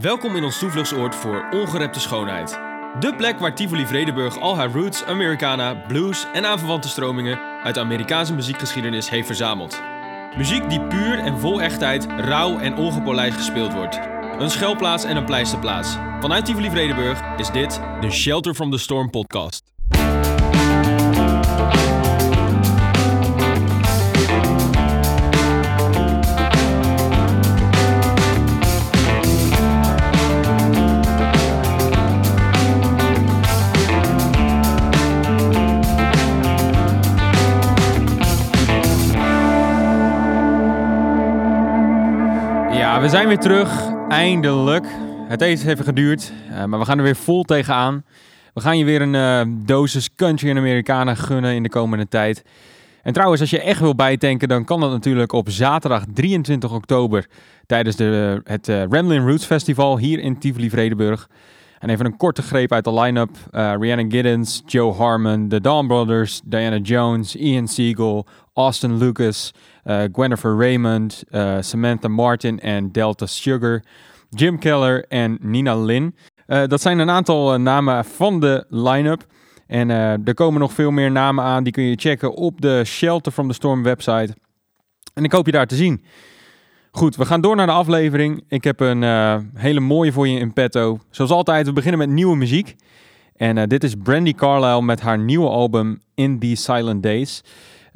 Welkom in ons toevluchtsoord voor ongerepte schoonheid. De plek waar Tivoli Vredenburg al haar roots, Americana, blues en aanverwante stromingen uit de Amerikaanse muziekgeschiedenis heeft verzameld. Muziek die puur en vol echtheid, rauw en ongepolijst gespeeld wordt. Een schuilplaats en een pleisterplaats. Vanuit Tivoli Vredenburg is dit de Shelter from the Storm podcast. We zijn weer terug. Eindelijk. Het heeft even geduurd, eh, maar we gaan er weer vol tegenaan. We gaan je weer een eh, dosis country en Americana gunnen in de komende tijd. En trouwens, als je echt wil bijtanken, dan kan dat natuurlijk op zaterdag 23 oktober tijdens de, het uh, Ramblin' Roots Festival hier in Tivoli-Vredenburg. En even een korte greep uit de line-up. Rihanna Giddens, Joe Harmon, The Dawn Brothers, Diana Jones, Ian Siegel, Austin Lucas, uh, Raymond, uh, Samantha Martin en Delta Sugar, Jim Keller en Nina Lynn. dat zijn een aantal namen van de line-up. En er komen nog veel meer namen aan. Die kun je checken op de Shelter from the Storm website. En ik hoop je daar te zien. Goed, we gaan door naar de aflevering. Ik heb een uh, hele mooie voor je in petto. Zoals altijd, we beginnen met nieuwe muziek. En uh, dit is Brandy Carlisle met haar nieuwe album In These Silent Days.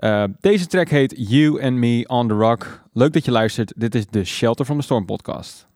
Uh, deze track heet You and Me on the Rock. Leuk dat je luistert. Dit is de Shelter from the Storm podcast.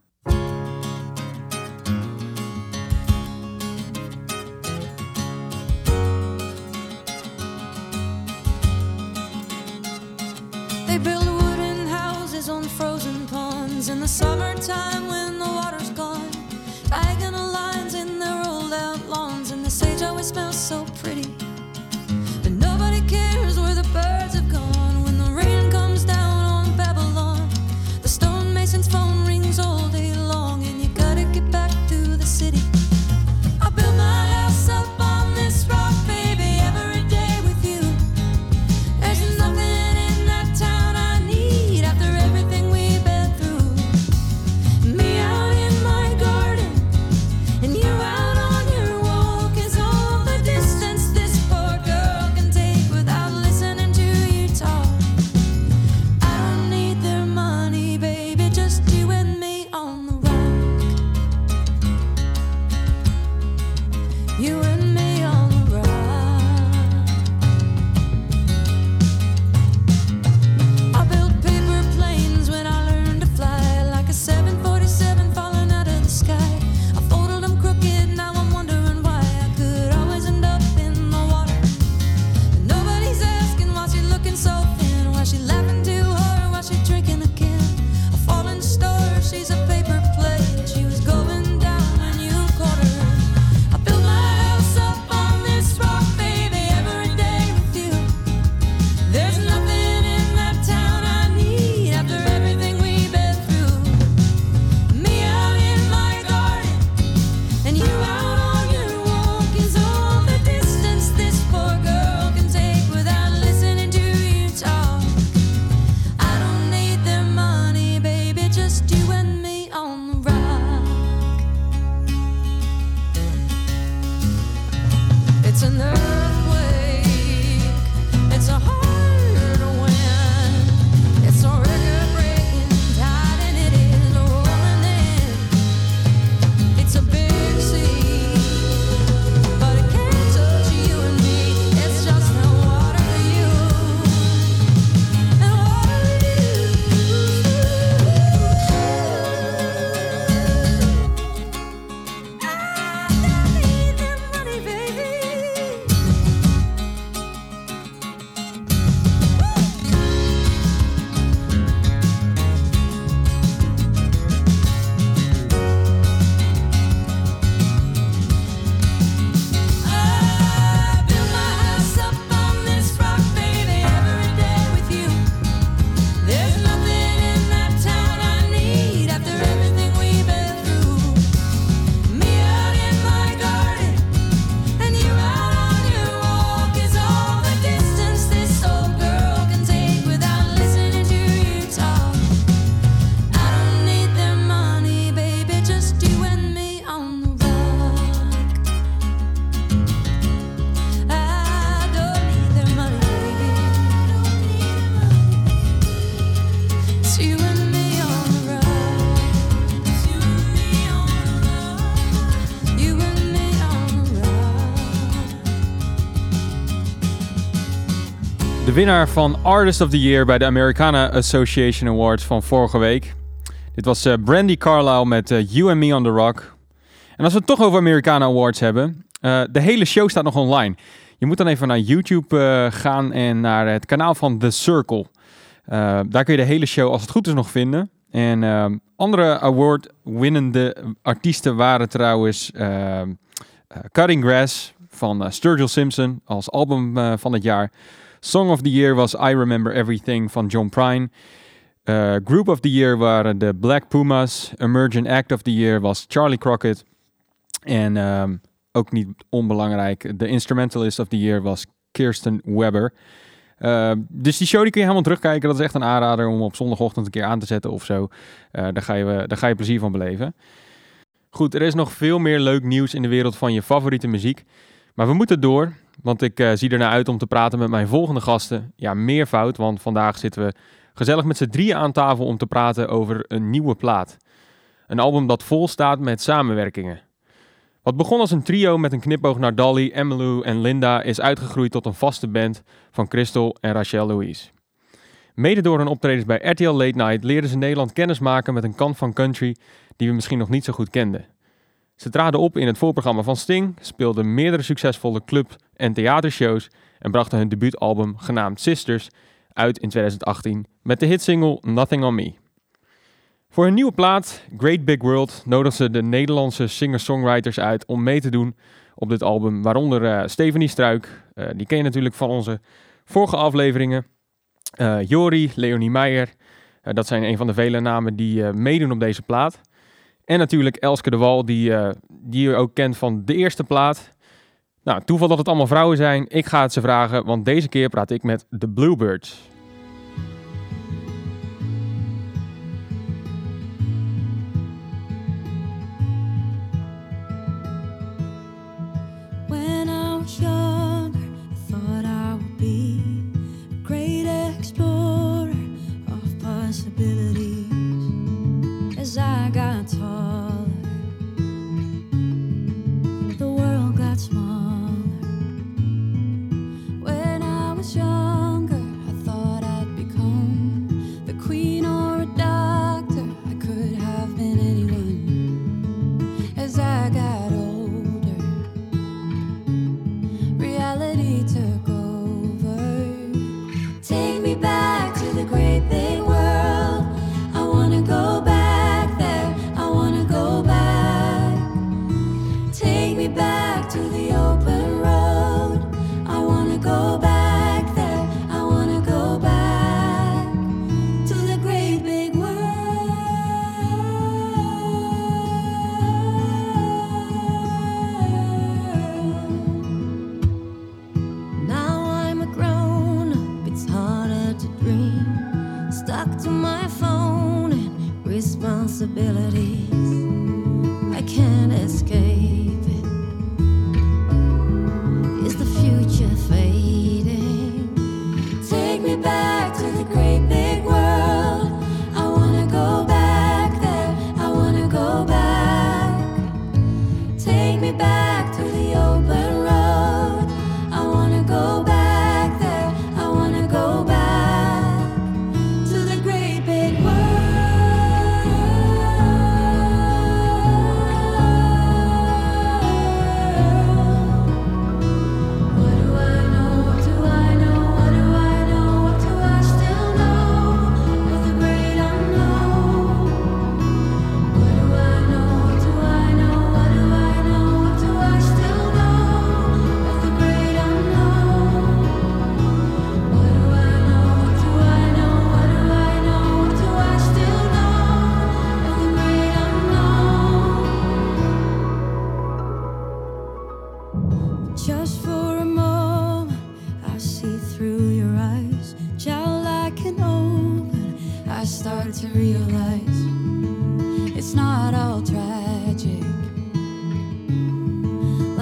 Winnaar van Artist of the Year bij de Americana Association Awards van vorige week. Dit was uh, Brandy Carlisle met uh, You and Me on the Rock. En als we het toch over Americana Awards hebben, uh, de hele show staat nog online. Je moet dan even naar YouTube gaan en naar het kanaal van The Circle. daar kun je de hele show, als het goed is, nog vinden. En andere award-winnende artiesten waren trouwens Cutting Grass van Sturgill Simpson als album van het jaar. Song of the Year was I Remember Everything van John Prine. Uh, Group of the Year waren de Black Pumas. Emergent Act of the Year was Charlie Crockett. En um, ook niet onbelangrijk, de Instrumentalist of the Year was Kirsten Webber. Uh, dus die show die kun je helemaal terugkijken. Dat is echt een aanrader om op zondagochtend een keer aan te zetten of zo. Uh, daar, ga je, daar ga je plezier van beleven. Goed, er is nog veel meer leuk nieuws in de wereld van je favoriete muziek. Maar we moeten door. Want ik uh, zie ernaar uit om te praten met mijn volgende gasten. Ja, meer fout, want vandaag zitten we gezellig met z'n drieën aan tafel om te praten over een nieuwe plaat. Een album dat vol staat met samenwerkingen. Wat begon als een trio met een knipoog naar Dolly, Emmylou en Linda is uitgegroeid tot een vaste band van Crystal en Rachel Louise. Mede door hun optredens bij RTL Late Night leerden ze Nederland kennis maken met een kant van country die we misschien nog niet zo goed kenden. Ze traden op in het voorprogramma van Sting, speelden meerdere succesvolle club- en theatershows en brachten hun debuutalbum genaamd Sisters uit in 2018 met de hitsingle Nothing on Me. Voor hun nieuwe plaat, Great Big World, nodigden ze de Nederlandse singer-songwriters uit om mee te doen op dit album, waaronder uh, Stephanie Struik, uh, die ken je natuurlijk van onze vorige afleveringen, uh, Jori, Leonie Meijer, dat zijn een van de vele namen die meedoen op deze plaat. En natuurlijk Elske de Wal, die, uh, die je ook kent van de eerste plaat. Nou, toeval dat het allemaal vrouwen zijn. Ik ga het ze vragen, want deze keer praat ik met de Bluebirds. When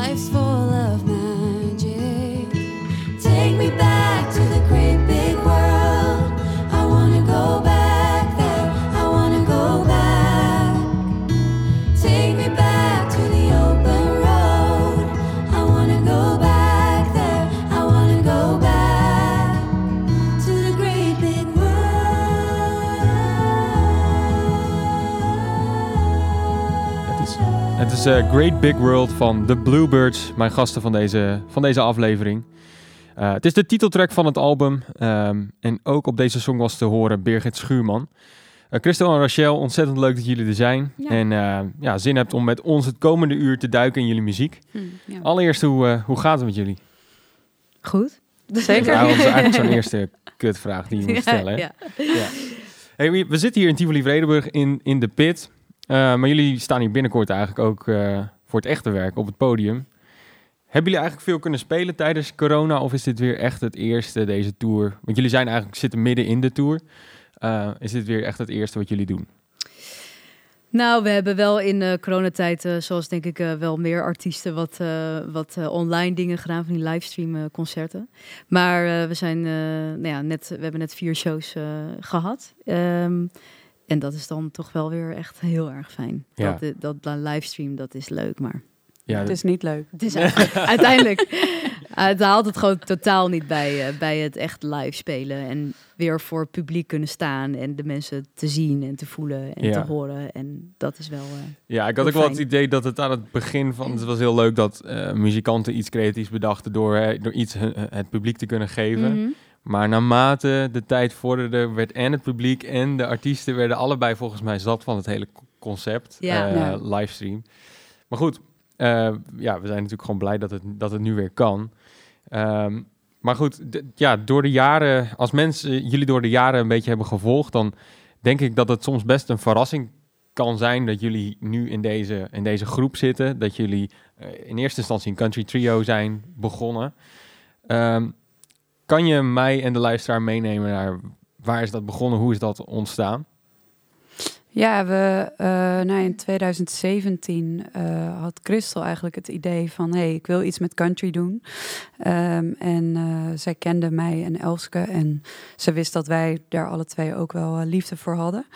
life's full eh, Great Big World van The Bluebirds, mijn gasten van deze, van deze aflevering. Eh, het is de titeltrack van het album ehm, en ook op deze song was te horen Birgit Schuurman. Uh, Christel en Rachel, ontzettend leuk dat jullie er zijn. Ja. En eh, ja, zin hebt om met ons het komende uur te duiken in jullie muziek. Hm, ja. Allereerst, hoe, eh, hoe gaat het met jullie? Goed. Zeker. Ja, dat is eigenlijk zo'n eerste kutvraag die je moet stellen. hè? ja. Ja. Hey, we we zitten hier in Tivoli Vredenburg in, in de pit. Eh, maar jullie staan hier binnenkort eigenlijk ook eh, voor het echte werk op het podium. Hebben jullie eigenlijk veel kunnen spelen tijdens corona? Of is dit weer echt het eerste, deze tour? Want jullie zijn eigenlijk, zitten midden in de tour. Eh, is dit weer echt het eerste wat jullie doen? Nou, we hebben wel in de coronatijd, zoals denk ik wel meer artiesten, wat, wat online dingen gedaan van die livestream concerten. Maar we zijn, nou ja, net, we hebben net vier shows eh, gehad. Ehm, en dat is dan toch wel weer echt heel erg fijn. Ja. Dat, eh, dat, dat livestream, dat is leuk, maar Ja, Het is niet leuk. het is eigenlijk- uiteindelijk, eh, het haalt het gewoon totaal niet bij, eh, bij het echt live spelen. En weer voor het publiek kunnen staan en de mensen te zien en te voelen en Ja. te horen. En dat is wel... eh, Ja, ik had ook wel het idee dat het aan het begin van... Het was heel leuk dat eh, muzikanten iets creatiefs bedachten... door, hè, door iets hun- het publiek te kunnen geven. mhm. Maar naarmate de tijd vorderde, werd en het publiek en de artiesten werden allebei volgens mij zat van het hele co- concept, Ja. eh, Ja. livestream. Maar goed, eh, ja, we zijn natuurlijk gewoon blij dat het, dat het nu weer kan. Ehm, maar goed, ja, door de jaren, als mensen jullie door de jaren een beetje hebben gevolgd, dan denk ik dat het soms best een verrassing kan zijn dat jullie nu in deze, in deze groep zitten. Dat jullie eh, in eerste instantie een country trio zijn begonnen. Ehm, kan je mij en de luisteraar meenemen naar waar is dat begonnen? Hoe is dat ontstaan? Ja, we, eh, nou, in 2017 eh, had Christel eigenlijk het idee van... hey, ik wil iets met country doen. Ehm, en eh, zij kende mij en Elske. En ze wist dat wij daar alle twee ook wel liefde voor hadden.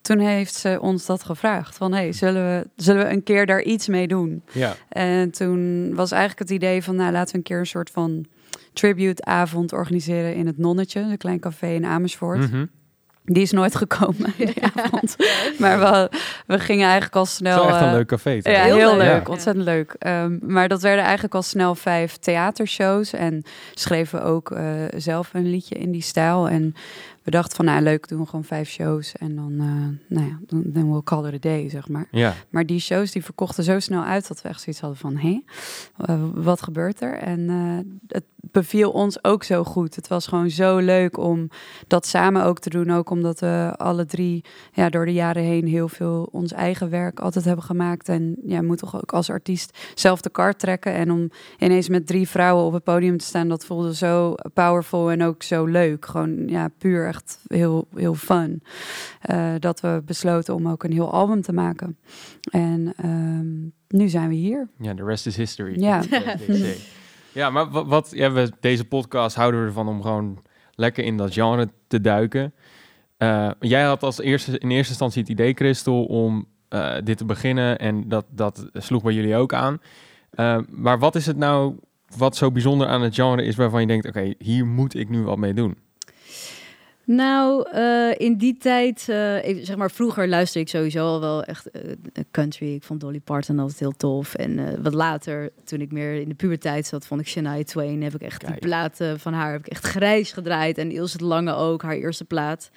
Toen heeft ze ons dat gevraagd. Van, hey, zullen we, zullen we een keer daar iets mee doen? Ja, En toen was eigenlijk het idee van, nou laten we een keer een soort van tribute-avond organiseren in het Nonnetje, een klein café in Amersfoort. Mhm. Die is nooit gekomen, die avond. Maar we, we gingen eigenlijk al Het snel... is wel echt een eh, leuk café. ja, heel, Heel leuk. leuk. Ontzettend leuk. Ehm, maar dat werden eigenlijk al snel vijf theatershows. En schreven ook eh, zelf een liedje in die stijl. En we dachten van, nou leuk, doen we gewoon vijf shows. En dan, eh nou ja, dan, dan we'll call it a day, zeg maar. Ja, Maar die shows die verkochten zo snel uit dat we echt zoiets hadden van, hé, eh, wat gebeurt er? En eh, het beviel ons ook zo goed. Het was gewoon zo leuk om dat samen ook te doen. Ook omdat we alle drie ja, door de jaren heen heel veel ons eigen werk altijd hebben gemaakt. En ja, moet toch ook als artiest zelf de kar trekken. En om ineens met drie vrouwen op het podium te staan, dat voelde zo powerful en ook zo leuk. Gewoon ja, puur echt heel, heel fun. Eh, dat we besloten om ook een heel album te maken. En ehm, nu zijn we hier. ja, the rest is history. Ja. ja, maar wat, wat ja, we, deze podcast houden we ervan om gewoon lekker in dat genre te duiken. Eh, jij had als eerste, in eerste instantie het idee, Christel, om eh, dit te beginnen. En dat, dat sloeg bij jullie ook aan. Maar wat is het nou wat zo bijzonder aan het genre is waarvan je denkt, oké, hier moet ik nu wat mee doen? Nou, eh, in die tijd, eh, ik, zeg maar, vroeger luisterde ik sowieso al wel echt eh, country. Ik vond Dolly Parton altijd heel tof. En wat later, toen ik meer in de puberteit zat, vond ik Shania Twain. Heb ik echt Kijk. die platen van haar heb ik echt grijs gedraaid. En Ilse de Lange ook, haar eerste plaat.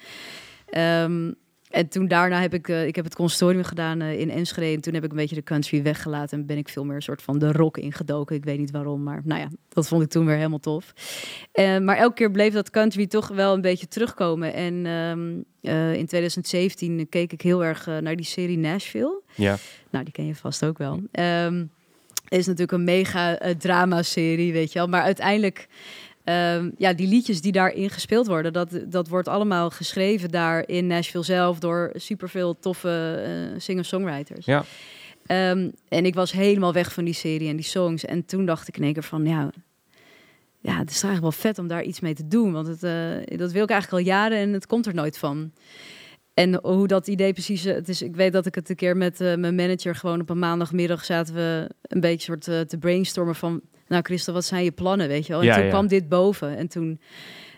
Ehm, en toen daarna heb ik, eh, ik heb het conservatorium gedaan eh, in Enschede. En toen heb ik een beetje de country weggelaten. En ben ik veel meer een soort van de rock ingedoken. Ik weet niet waarom, maar nou ja, dat vond ik toen weer helemaal tof. Eh, maar elke keer bleef dat country toch wel een beetje terugkomen. En ehm, eh, in 2017 keek ik heel erg naar die serie Nashville. Ja, Nou, die ken je vast ook wel. Ehm is natuurlijk een mega drama-serie, weet je wel. Maar uiteindelijk, ehm, ja, die liedjes die daarin gespeeld worden, dat, dat wordt allemaal geschreven daar in Nashville zelf door superveel toffe eh, singer-songwriters. Ja. Ehm, en ik was helemaal weg van die serie en die songs. En toen dacht ik in één keer van, ja, ja, het is eigenlijk wel vet om daar iets mee te doen. Want het, eh, dat wil ik eigenlijk al jaren en het komt er nooit van. En hoe dat idee precies... eh, Het is, ik weet dat ik het een keer met mijn manager... gewoon op een maandagmiddag zaten we een beetje soort te brainstormen van... Nou, Christel, wat zijn je plannen, weet je wel? En Ja, toen ja. kwam dit boven. En toen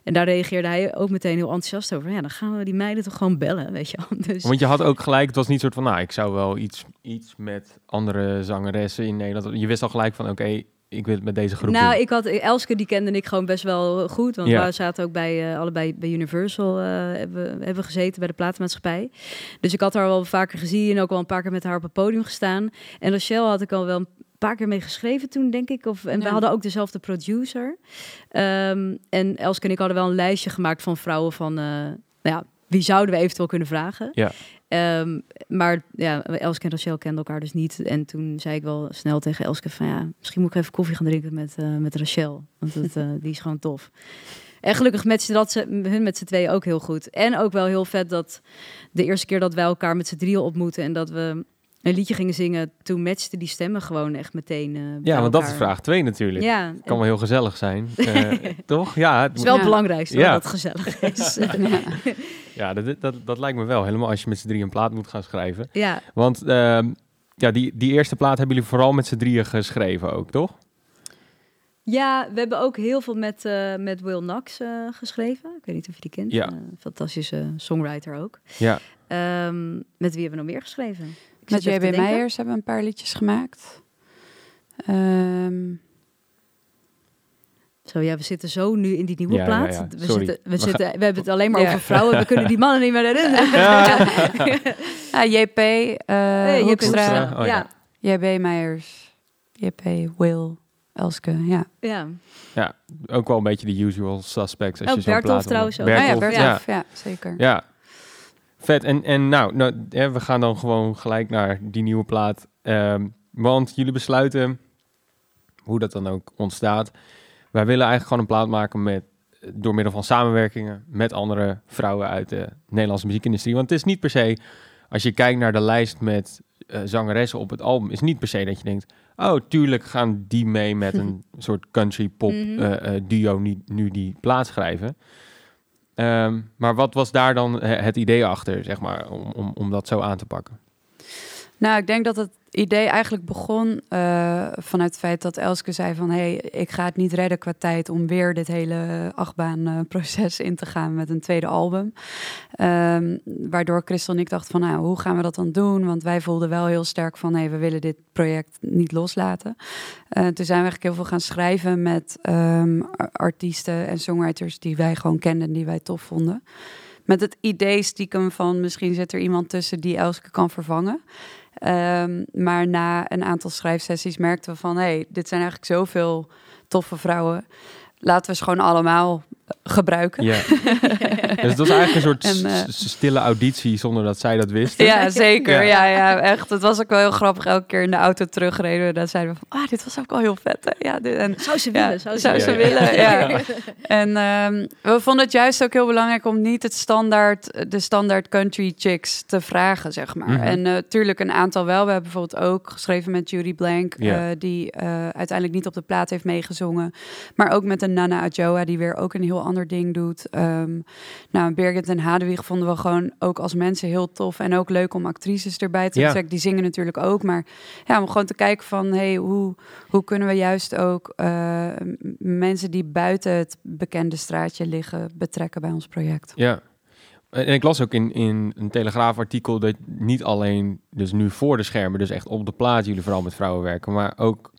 En daar reageerde hij ook meteen heel enthousiast over. Ja, dan gaan we die meiden toch gewoon bellen, weet je wel. Dus, Want je had ook gelijk, het was niet soort van, nou, ik zou wel iets, iets met andere zangeressen in Nederland. Je wist al gelijk van, oké, ik wil het met deze groep nou, doen. ik had Elske, die kende ik gewoon best wel goed. Want Ja. we zaten ook bij eh, allebei bij Universal eh, hebben, we- hebben we gezeten bij de platenmaatschappij. Dus ik had haar wel vaker gezien en ook wel een paar keer met haar op het podium gestaan. En Rachel had ik al wel paar keer mee geschreven toen, denk ik. Of, en we hadden ook dezelfde producer. Ehm, en Elske en ik hadden wel een lijstje gemaakt van vrouwen van, eh, nou ja, wie zouden we eventueel kunnen vragen? Ja. Ehm, maar ja, Elske en Rachel kenden elkaar dus niet. En toen zei ik wel snel tegen Elske van ja, misschien moet ik even koffie gaan drinken met, eh, met Rachel. Want het, eh, die is gewoon tof. En gelukkig matchte dat ze, hun met z'n tweeën ook heel goed. En ook wel heel vet dat de eerste keer dat wij elkaar met z'n drieën ontmoeten en dat we een liedje gingen zingen, toen matchten die stemmen gewoon echt meteen. eh, Ja, want dat is vraag twee natuurlijk. Ja, kan wel heel gezellig zijn, eh, toch? Ja, het is wel het Ja. belangrijkste Ja. dat het gezellig is. ja dat, dat, dat lijkt me wel. Helemaal als je met z'n drieën een plaat moet gaan schrijven. ja, Want ehm, ja, die, die eerste plaat hebben jullie vooral met z'n drieën geschreven ook, toch? Ja, we hebben ook heel veel met, eh, met Will Knox geschreven. Ik weet niet of je die kent. Ja. Fantastische songwriter ook. Ja. Ehm, met wie hebben we nog meer geschreven? Met JB. Meijers hebben we een paar liedjes gemaakt. Ehm, Zo, ja, we zitten zo nu in die nieuwe Ja, ja, plaat. ja. We, Sorry. zitten, we, zitten, we hebben het alleen maar Ja. over vrouwen. We kunnen die mannen niet meer herinneren. ah, JP, eh Hey, JP Hoekstra, Hoekstra. Oh, ja. ja. JB Meijers, JP, Will, Elske, ja. ja. Ja, ook wel een beetje de usual suspects. Als Ook je zo'n Bertolf plaat trouwens ook. Ah ja, Bertolf, ja. ja. zeker. Ja, vet. En, en nou, nou we gaan dan gewoon gelijk naar die nieuwe plaat. Ehm, want jullie besluiten, hoe dat dan ook ontstaat. Wij willen eigenlijk gewoon een plaat maken met, door middel van samenwerkingen met andere vrouwen uit de Nederlandse muziekindustrie. Want het is niet per se, als je kijkt naar de lijst met eh, zangeressen op het album, is niet per se dat je denkt, oh tuurlijk gaan die mee met een soort country pop Mhm. eh, eh, duo nu, nu die plaat schrijven. Ehm, maar wat was daar dan he- het idee achter, zeg maar, om, om, om dat zo aan te pakken? Nou, ik denk dat het idee eigenlijk begon eh, vanuit het feit dat Elske zei van... hé, hey, ik ga het niet redden qua tijd om weer dit hele achtbaanproces in te gaan met een tweede album. Ehm, waardoor Christel en ik dachten van, nou, hoe gaan we dat dan doen? Want wij voelden wel heel sterk van, hé, we willen dit project niet loslaten. Eh, toen zijn we eigenlijk heel veel gaan schrijven met ehm, ar- artiesten en songwriters die wij gewoon kenden en die wij tof vonden. Met het idee stiekem van misschien zit er iemand tussen die Elske kan vervangen. Ehm, maar na een aantal schrijfsessies merkten we van... hé, hey, dit zijn eigenlijk zoveel toffe vrouwen. Laten we ze gewoon allemaal gebruiken. Ja. dus het was eigenlijk een soort En, eh, stille auditie zonder dat zij dat wisten. Ja, zeker. Ja. Ja. Ja, echt. Het was ook wel heel grappig. Elke keer in de auto terugreden. Dan zeiden we van, ah, dit was ook wel heel vet. Hè? Ja, dit, en Zou ze Ja, willen? zou ze, zou ze willen? willen, ja. En ehm, we vonden het juist ook heel belangrijk om niet het standaard, de standaard country chicks te vragen, zeg maar. Mhm. En natuurlijk een aantal wel. We hebben bijvoorbeeld ook geschreven met Judy Blank, Ja. eh, die eh, uiteindelijk niet op de plaat heeft meegezongen. Maar ook met een Nana Adjoa, die weer ook een heel ander ding doet. Ehm, nou, Birgit en Hadewig vonden we gewoon ook als mensen heel tof. En ook leuk om actrices erbij te Ja. betrekken. Die zingen natuurlijk ook. Maar ja, om gewoon te kijken van, hey, hoe, hoe kunnen we juist ook eh, mensen die buiten het bekende straatje liggen betrekken bij ons project? Ja. En ik las ook in, in een Telegraafartikel dat niet alleen dus nu voor de schermen, dus echt op de plaat jullie vooral met vrouwen werken, maar ook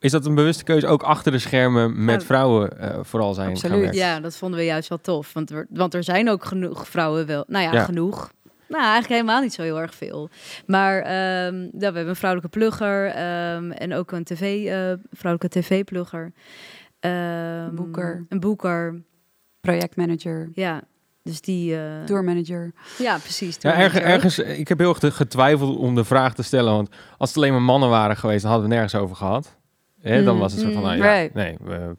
is dat een bewuste keuze ook achter de schermen met Ja. vrouwen eh, vooral zijn Absoluut. Ja, dat vonden we juist wel tof. Want er, want er zijn ook genoeg vrouwen wel. Nou ja, Ja. genoeg. Nou, eigenlijk helemaal niet zo heel erg veel. Maar ehm, ja, we hebben een vrouwelijke plugger ehm, en ook een tv, eh, vrouwelijke tv-plugger. Ehm, Boeker. Een boeker, Projectmanager, ja. Dus die... eh, tourmanager. ja, precies. Ja, erg- ergens, ik heb heel erg getwijfeld om de vraag te stellen, want als het alleen maar mannen waren geweest, dan hadden we het nergens over gehad. Hè, dan Mm, was het zo van, nou ja, right. nee, we-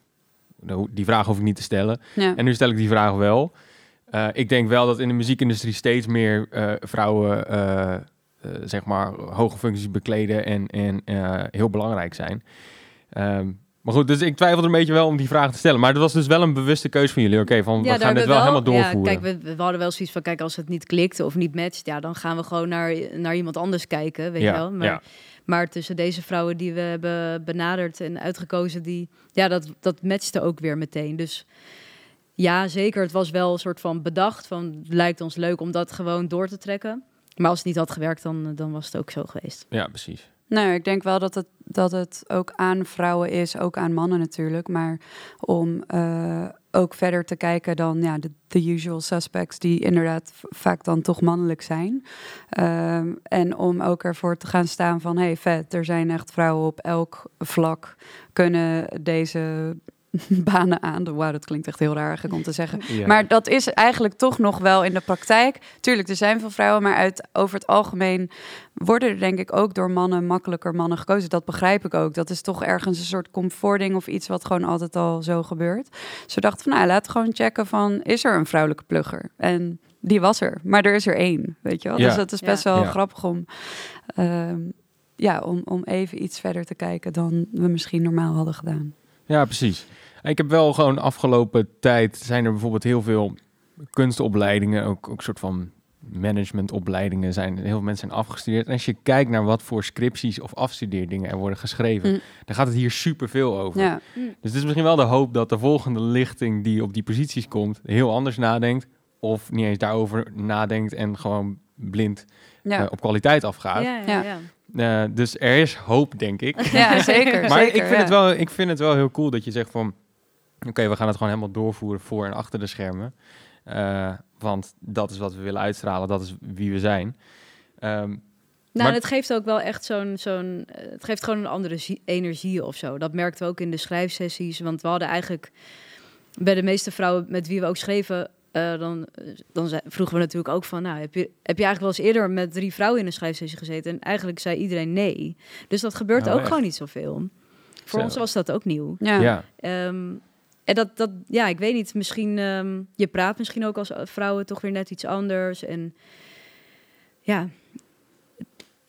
nou, die vraag hoef ik niet te stellen. Ja. En nu stel ik die vraag wel. Eh, ik denk wel dat in de muziekindustrie steeds meer eh, vrouwen, eh, zeg maar, hoge functies bekleden en, en heel belangrijk zijn. Ehm, maar goed, dus ik twijfel er een beetje wel om die vraag te stellen. Maar dat was dus wel een bewuste keuze van jullie. Oké, van we gaan dit wel we helemaal doorvoeren. Ja, kijk, we, we hadden wel zoiets van, kijk, als het niet klikt of niet matcht, ja, dan gaan we gewoon naar, naar iemand anders kijken, weet Ja, je wel. Maar, ja. Maar tussen deze vrouwen die we hebben benaderd en uitgekozen, die, ja, dat, dat matchte ook weer meteen. Dus Ja, zeker. Het was wel een soort van bedacht van het lijkt ons leuk om dat gewoon door te trekken. Maar als het niet had gewerkt, dan, dan was het ook zo geweest. Ja, precies. Nou, ik denk wel dat het, dat het ook aan vrouwen is, ook aan mannen natuurlijk. Maar om eh, ook verder te kijken dan ja, de, de usual suspects, die inderdaad vaak dan toch mannelijk zijn. Ehm, en om ook ervoor te gaan staan van, hey, vet, er zijn echt vrouwen op elk vlak kunnen deze banen aan. Wauw, dat klinkt echt heel raar eigenlijk om te zeggen. Ja. Maar dat is eigenlijk toch nog wel in de praktijk. Tuurlijk, er zijn veel vrouwen, maar uit, over het algemeen worden er denk ik ook door mannen makkelijker mannen gekozen. Dat begrijp ik ook. Dat is toch ergens een soort comforting of iets wat gewoon altijd al zo gebeurt. Dus we dachten van, nou, laten we gewoon checken van, is er een vrouwelijke plugger? En die was er, maar er is er één, weet je wel. Ja. Dus dat is best Ja. wel Ja. grappig om, ehm, ja, om, om even iets verder te kijken dan we misschien normaal hadden gedaan. Ja, precies. Ik heb wel gewoon afgelopen tijd zijn er bijvoorbeeld heel veel kunstopleidingen, ook, ook soort van managementopleidingen zijn. Heel veel mensen zijn afgestudeerd. En als je kijkt naar wat voor scripties of afstudeerdingen er worden geschreven, Mm. dan gaat het hier superveel over. Ja, Dus het is misschien wel de hoop dat de volgende lichting die op die posities komt, heel anders nadenkt. Of niet eens daarover nadenkt en gewoon blind ja. eh, op kwaliteit afgaat. Ja, Ja. ja, ja. Eh, dus er is hoop, denk ik. ja zeker. Maar zeker, ik, vind het wel, ik vind het wel heel cool dat je zegt van... Oké, we gaan het gewoon helemaal doorvoeren voor en achter de schermen. Eh, want dat is wat we willen uitstralen. Dat is wie we zijn. Ehm, Nou, Maar- het geeft ook wel echt zo'n, zo'n, het geeft gewoon een andere energie of zo. Dat merkten we ook in de schrijfsessies, want we hadden eigenlijk bij de meeste vrouwen met wie we ook schreven, eh, dan, dan zei- vroegen we natuurlijk ook van, nou, heb je, heb je eigenlijk wel eens eerder met drie vrouwen in een schrijfsessie gezeten? En eigenlijk zei iedereen nee. Dus dat gebeurt Oh, ook echt? gewoon niet zoveel. Voor Zo. ons was dat ook nieuw. Ja. ja. Ehm, en dat, dat, ja, ik weet niet, misschien, ehm, je praat misschien ook als vrouwen toch weer net iets anders. En ja,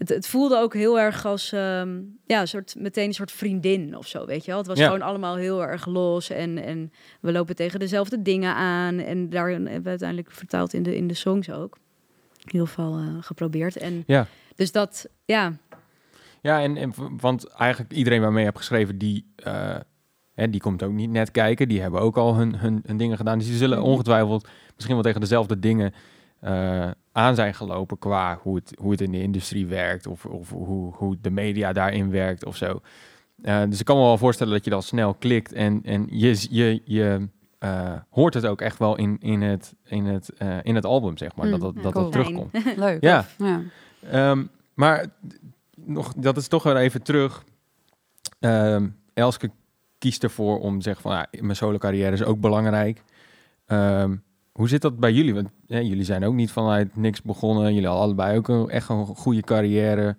het, het voelde ook heel erg als, ehm, ja, een soort, meteen een soort vriendin of zo, weet je wel. Het was Ja. gewoon allemaal heel erg los en, en we lopen tegen dezelfde dingen aan. En daarin hebben we uiteindelijk vertaald in de, in de songs ook. Heel veel eh, geprobeerd. En Ja. dus dat, ja, Ja, en, en want eigenlijk iedereen waarmee je hebt geschreven, die, eh, hè, die komt ook niet net kijken. Die hebben ook al hun, hun, hun dingen gedaan. Dus die zullen Mhm. ongetwijfeld misschien wel tegen dezelfde dingen eh, aan zijn gelopen qua hoe het, hoe het in de industrie werkt of, of hoe, hoe de media daarin werkt of zo. Eh, dus ik kan me wel voorstellen dat je dan snel klikt en, en je, je, je eh, hoort het ook echt wel in, in, het, in, het, eh, in het album, zeg maar, Mm, dat dat, ja, dat, cool. dat terugkomt. Leuk. Ja. ja. Ehm, maar nog, dat is toch weer even terug. Ehm, Elske kiest ervoor om te zeggen van ja, mijn solo carrière is ook belangrijk. Ehm, hoe zit dat bij jullie? Want jullie zijn ook niet vanuit niks begonnen. Jullie hadden allebei ook een, echt een goede carrière.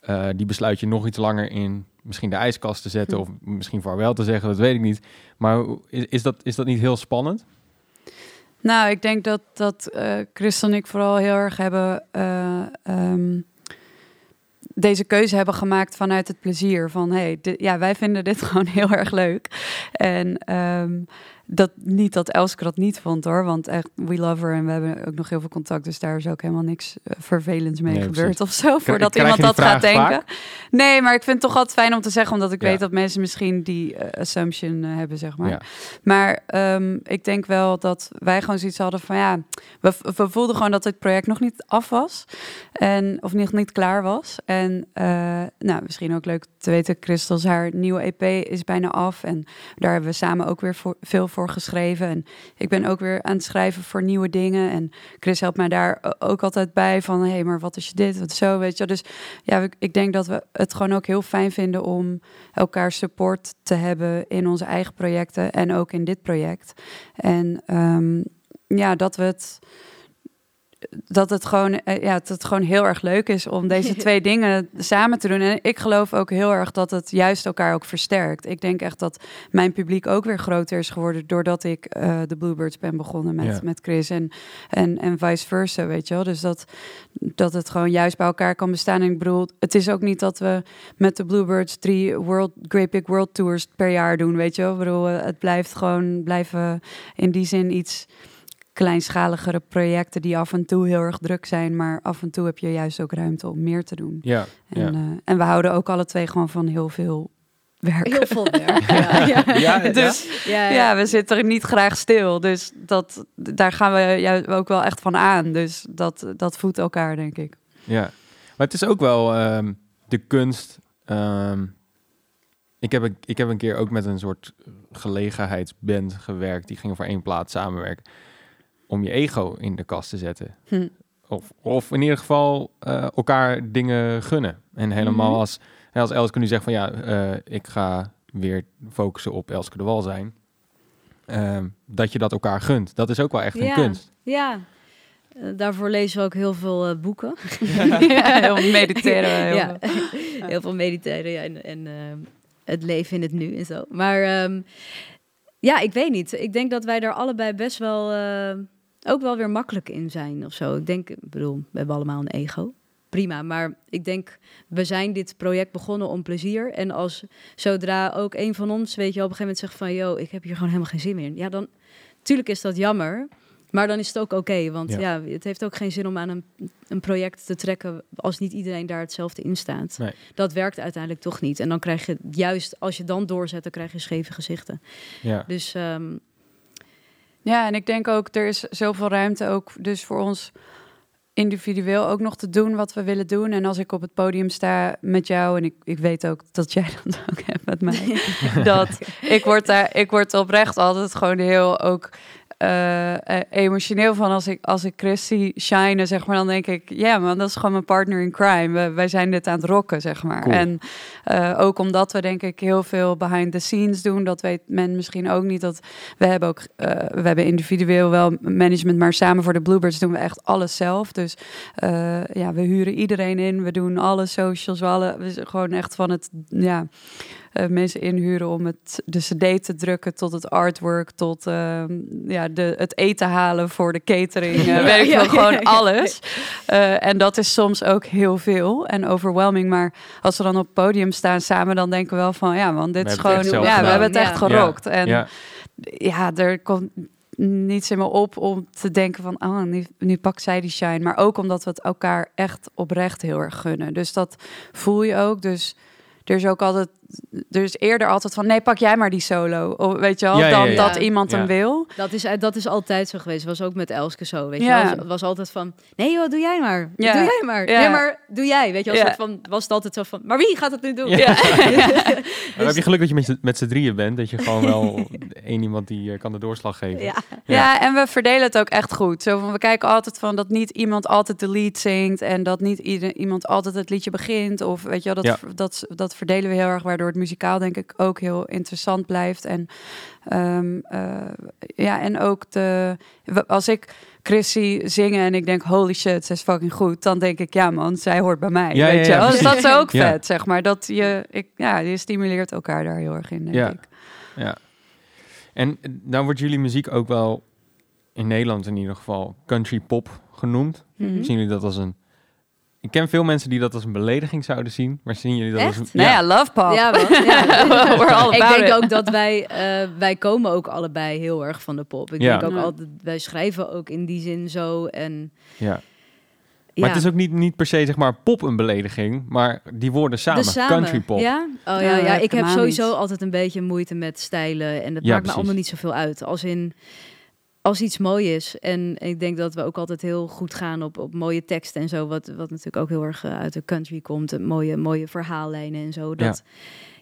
Eh, die besluit je nog iets langer in misschien de ijskast te zetten Hm. of misschien vaarwel te zeggen, dat weet ik niet. Maar is, is, dat, is dat niet heel spannend? Nou, ik denk dat, dat Christel en ik vooral heel erg hebben... eh, ehm, deze keuze hebben gemaakt vanuit het plezier. Van, hey, ja, wij vinden dit gewoon heel erg leuk. En ehm, dat, niet dat Elske dat niet vond, hoor. Want echt, we love her en we hebben ook nog heel veel contact. Dus daar is ook helemaal niks eh, vervelends mee Nee, gebeurd of zo. Voordat krijg iemand dat gaat denken. Nee, maar ik vind het toch altijd fijn om te zeggen... omdat ik Ja. weet dat mensen misschien die eh, assumption eh, hebben, zeg maar. Ja. Maar ehm, ik denk wel dat wij gewoon zoiets hadden van ja, we, we voelden gewoon dat het project nog niet af was. En, of nog niet klaar was. En nou, misschien ook leuk te weten, Christels, haar nieuwe EP is bijna af. En daar hebben we samen ook weer voor, veel voor geschreven. En ik ben ook weer aan het schrijven voor nieuwe dingen. En Chris helpt mij daar ook altijd bij van hé, hey, maar wat is je dit, wat zo, weet je. Dus ja, ik, ik denk dat we het gewoon ook heel fijn vinden om elkaar support te hebben in onze eigen projecten en ook in dit project. En ehm, ja, dat we het. Dat het, gewoon, eh, ja, dat het gewoon heel erg leuk is om deze twee dingen samen te doen. En ik geloof ook heel erg dat het juist elkaar ook versterkt. Ik denk echt dat mijn publiek ook weer groter is geworden doordat ik eh, de Bluebirds ben begonnen met, Ja. met Chris en, en, en vice versa, weet je wel. Dus dat, dat het gewoon juist bij elkaar kan bestaan. En ik bedoel, het is ook niet dat we met de Bluebirds drie world, Great Big World Tours per jaar doen, weet je wel. Ik bedoel, eh, het blijft gewoon blijven in die zin iets kleinschaligere projecten die af en toe heel erg druk zijn, maar af en toe heb je juist ook ruimte om meer te doen. Ja, En, ja. eh, en we houden ook alle twee gewoon van heel veel werk. Heel veel werk. Ja, ja. Ja, Dus Ja, ja, we zitten er niet graag stil. Dus dat, daar gaan we ja, ook wel echt van aan. Dus dat, dat voedt elkaar, denk ik. Ja, maar het is ook wel ehm, de kunst. ehm, ik, heb een, ik heb een keer ook met een soort gelegenheidsband gewerkt. Die gingen voor één plaat samenwerken. Om je ego in de kast te zetten. Hm. Of, of in ieder geval eh, elkaar dingen gunnen. En helemaal Mhm. als, hè, als Elske nu zegt van ja, eh, ik ga weer focussen op Elske de Wal zijn. Ehm, dat je dat elkaar gunt. Dat is ook wel echt een kunst. Ja. Eh, daarvoor lezen we ook heel veel boeken. Ja, heel mediteren. we Heel ja. veel. heel veel mediteren ja, en, en eh, het leven in het nu en zo. Maar ehm, ja, ik weet niet. Ik denk dat wij daar allebei best wel eh, ook wel weer makkelijk in zijn of zo. Ik denk, ik bedoel, we hebben allemaal een ego. Prima, maar ik denk, we zijn dit project begonnen om plezier. En als zodra ook een van ons, weet je, op een gegeven moment zegt van, yo, ik heb hier gewoon helemaal geen zin meer in. Ja, dan, tuurlijk is dat jammer. Maar dan is het ook oké, want Ja. ja. het heeft ook geen zin om aan een, een project te trekken als niet iedereen daar hetzelfde in staat. Nee. Dat werkt uiteindelijk toch niet. En dan krijg je juist, als je dan doorzet, dan krijg je scheve gezichten. Ja. Dus ehm, Ja, en ik denk ook, er is zoveel ruimte ook dus voor ons individueel ook nog te doen wat we willen doen. En als ik op het podium sta met jou, en ik, ik weet ook dat jij dat ook hebt met mij, dat ik word daar, ik word oprecht altijd gewoon heel ook eh, eh, emotioneel van als ik als ik Chris zie shinen, zeg maar, dan denk ik, ja man, dat is gewoon mijn partner in crime. We, wij zijn dit aan het rocken, zeg maar. Cool. En eh, ook omdat we denk ik heel veel behind the scenes doen, dat weet men misschien ook niet. Dat we hebben ook, we hebben individueel wel management, maar samen voor de Bluebirds doen we echt alles zelf. Dus ja, we huren iedereen in, we doen alle socials, we, alle, we zijn gewoon echt van het, ja, eh, mensen inhuren om het, de cd te drukken tot het artwork, tot eh, ja, de, het eten halen voor de catering, eh, Ja, weet ik wel, ja, gewoon ja, ja. alles. Eh, en dat is soms ook heel veel en overwhelming, maar als we dan op het podium staan samen, dan denken we wel van, ja man, dit We is gewoon, ja, we hebben het echt Ja. gerokt. En ja. ja, er komt niets in me op om te denken van, oh, nu, nu pakt zij die shine. Maar ook omdat we het elkaar echt oprecht heel erg gunnen. Dus dat voel je ook. Dus er is ook altijd, er is eerder altijd van, nee, pak jij maar die solo. Of, weet je wel, Ja, dan ja. dat iemand Ja. hem wil. dat, is, dat is altijd zo geweest. was ook met Elske zo, weet je wel. Het was altijd van, nee joh, doe jij maar. Ja. Doe jij maar. Ja. Nee, maar doe jij. Weet je wel, soort van, was het altijd zo van, maar wie gaat het nu doen? Ja. Ja. Dan heb je geluk dat je met z'n- met z'n drieën bent. Dat je gewoon wel één iemand die eh, kan de doorslag geven. Ja. Ja. Ja. en we verdelen het ook echt goed. Zo van, we kijken altijd van dat niet iemand altijd de lead zingt en dat niet ieder, iemand altijd het liedje begint. Of weet je wel, dat, Ja. dat, dat verdelen we heel erg, waardoor het muzikaal denk ik ook heel interessant blijft. En ehm, eh, ja, en ook de, als ik Chris zie zingen en ik denk, holy shit, ze is fucking goed, dan denk ik, ja man, zij hoort bij mij. Ja, weet ja, je ja? Dus dat is ook vet, zeg maar. Dat je, ik, ja, je stimuleert elkaar daar heel erg in, denk Ja. ik. Ja. En eh, nou wordt jullie muziek ook wel in Nederland in ieder geval country pop genoemd. Mhm. Zien jullie dat als een... Ik ken veel mensen die dat als een belediging zouden zien. Maar zien jullie dat als een... Nou ja, love pop. Ja, wel. Ja. We're all ik denk it. ook dat wij, eh, wij komen ook allebei heel erg van de pop. Ik Ja. denk ook Ja. altijd, wij schrijven ook in die zin zo. En Ja. Maar ja. het is ook niet, niet per se zeg maar pop een belediging. Maar die woorden samen. Country pop. Ja? Oh ja, Ja, ja, ik heb sowieso niet. altijd een beetje moeite met stijlen. En dat Ja, maakt me allemaal niet zoveel uit. Als in als iets mooi is. En ik denk dat we ook altijd heel goed gaan op, op mooie teksten en zo. Wat, wat natuurlijk ook heel erg eh, uit de country komt. En mooie, mooie verhaallijnen en zo. Dat,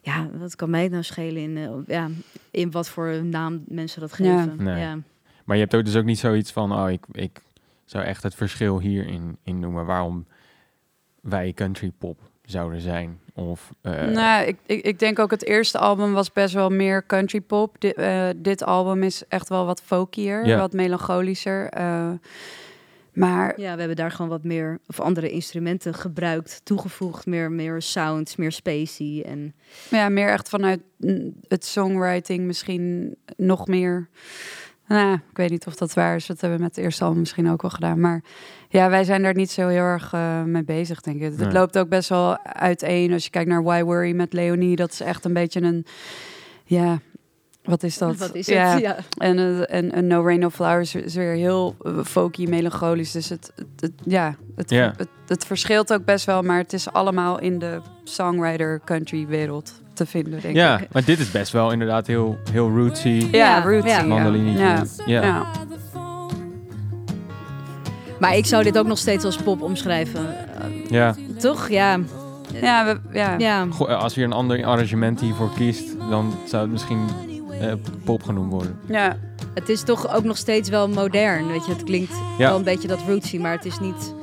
ja. wat kan mij nou schelen in, eh, ja, in wat voor naam mensen dat Ja. geven. Nee. Ja. Maar je hebt ook dus ook niet zoiets van... Oh, ik, ik zou echt het verschil hierin in noemen. Waarom wij country pop zouden zijn. Of... eh, nou, ik, ik, ik denk ook het eerste album was best wel meer country pop. Di- eh, dit album is echt wel wat folkier, wat melancholischer. eh, maar Ja, we hebben daar gewoon wat meer of andere instrumenten gebruikt, toegevoegd, meer, meer sounds, meer spacey en ja, meer echt vanuit het songwriting misschien nog meer. Nou, ik weet niet of dat waar is. Dat hebben we met het eerste album misschien ook wel gedaan. Maar ja, wij zijn daar niet zo heel erg eh, mee bezig, denk ik. Het Nee. loopt ook best wel uiteen. Als je kijkt naar Why Worry met Leonie, dat is echt een beetje een... Ja, wat is dat? wat is ja, het? Ja. En, eh, en, en No Rain No Flowers is weer heel eh, folky, melancholisch. Dus het, het, het- ja, het, Ja. Het, het verschilt ook best wel. Maar het is allemaal in de songwriter country wereld te vinden, denk Ja, ik. maar dit is best wel inderdaad heel, heel rootsy. Ja, Ja, rootsy. ja. Ja. Ja. Ja. Ja. Maar ik zou dit ook nog steeds als pop omschrijven. Ja. toch? Ja. Ja, we, ja. Ja. Goh, Als je een ander arrangement hiervoor kiest, dan zou het misschien eh, pop genoemd worden. ja. Het is toch ook nog steeds wel modern. Weet je, het klinkt Ja. wel een beetje dat rootsy, maar het is niet.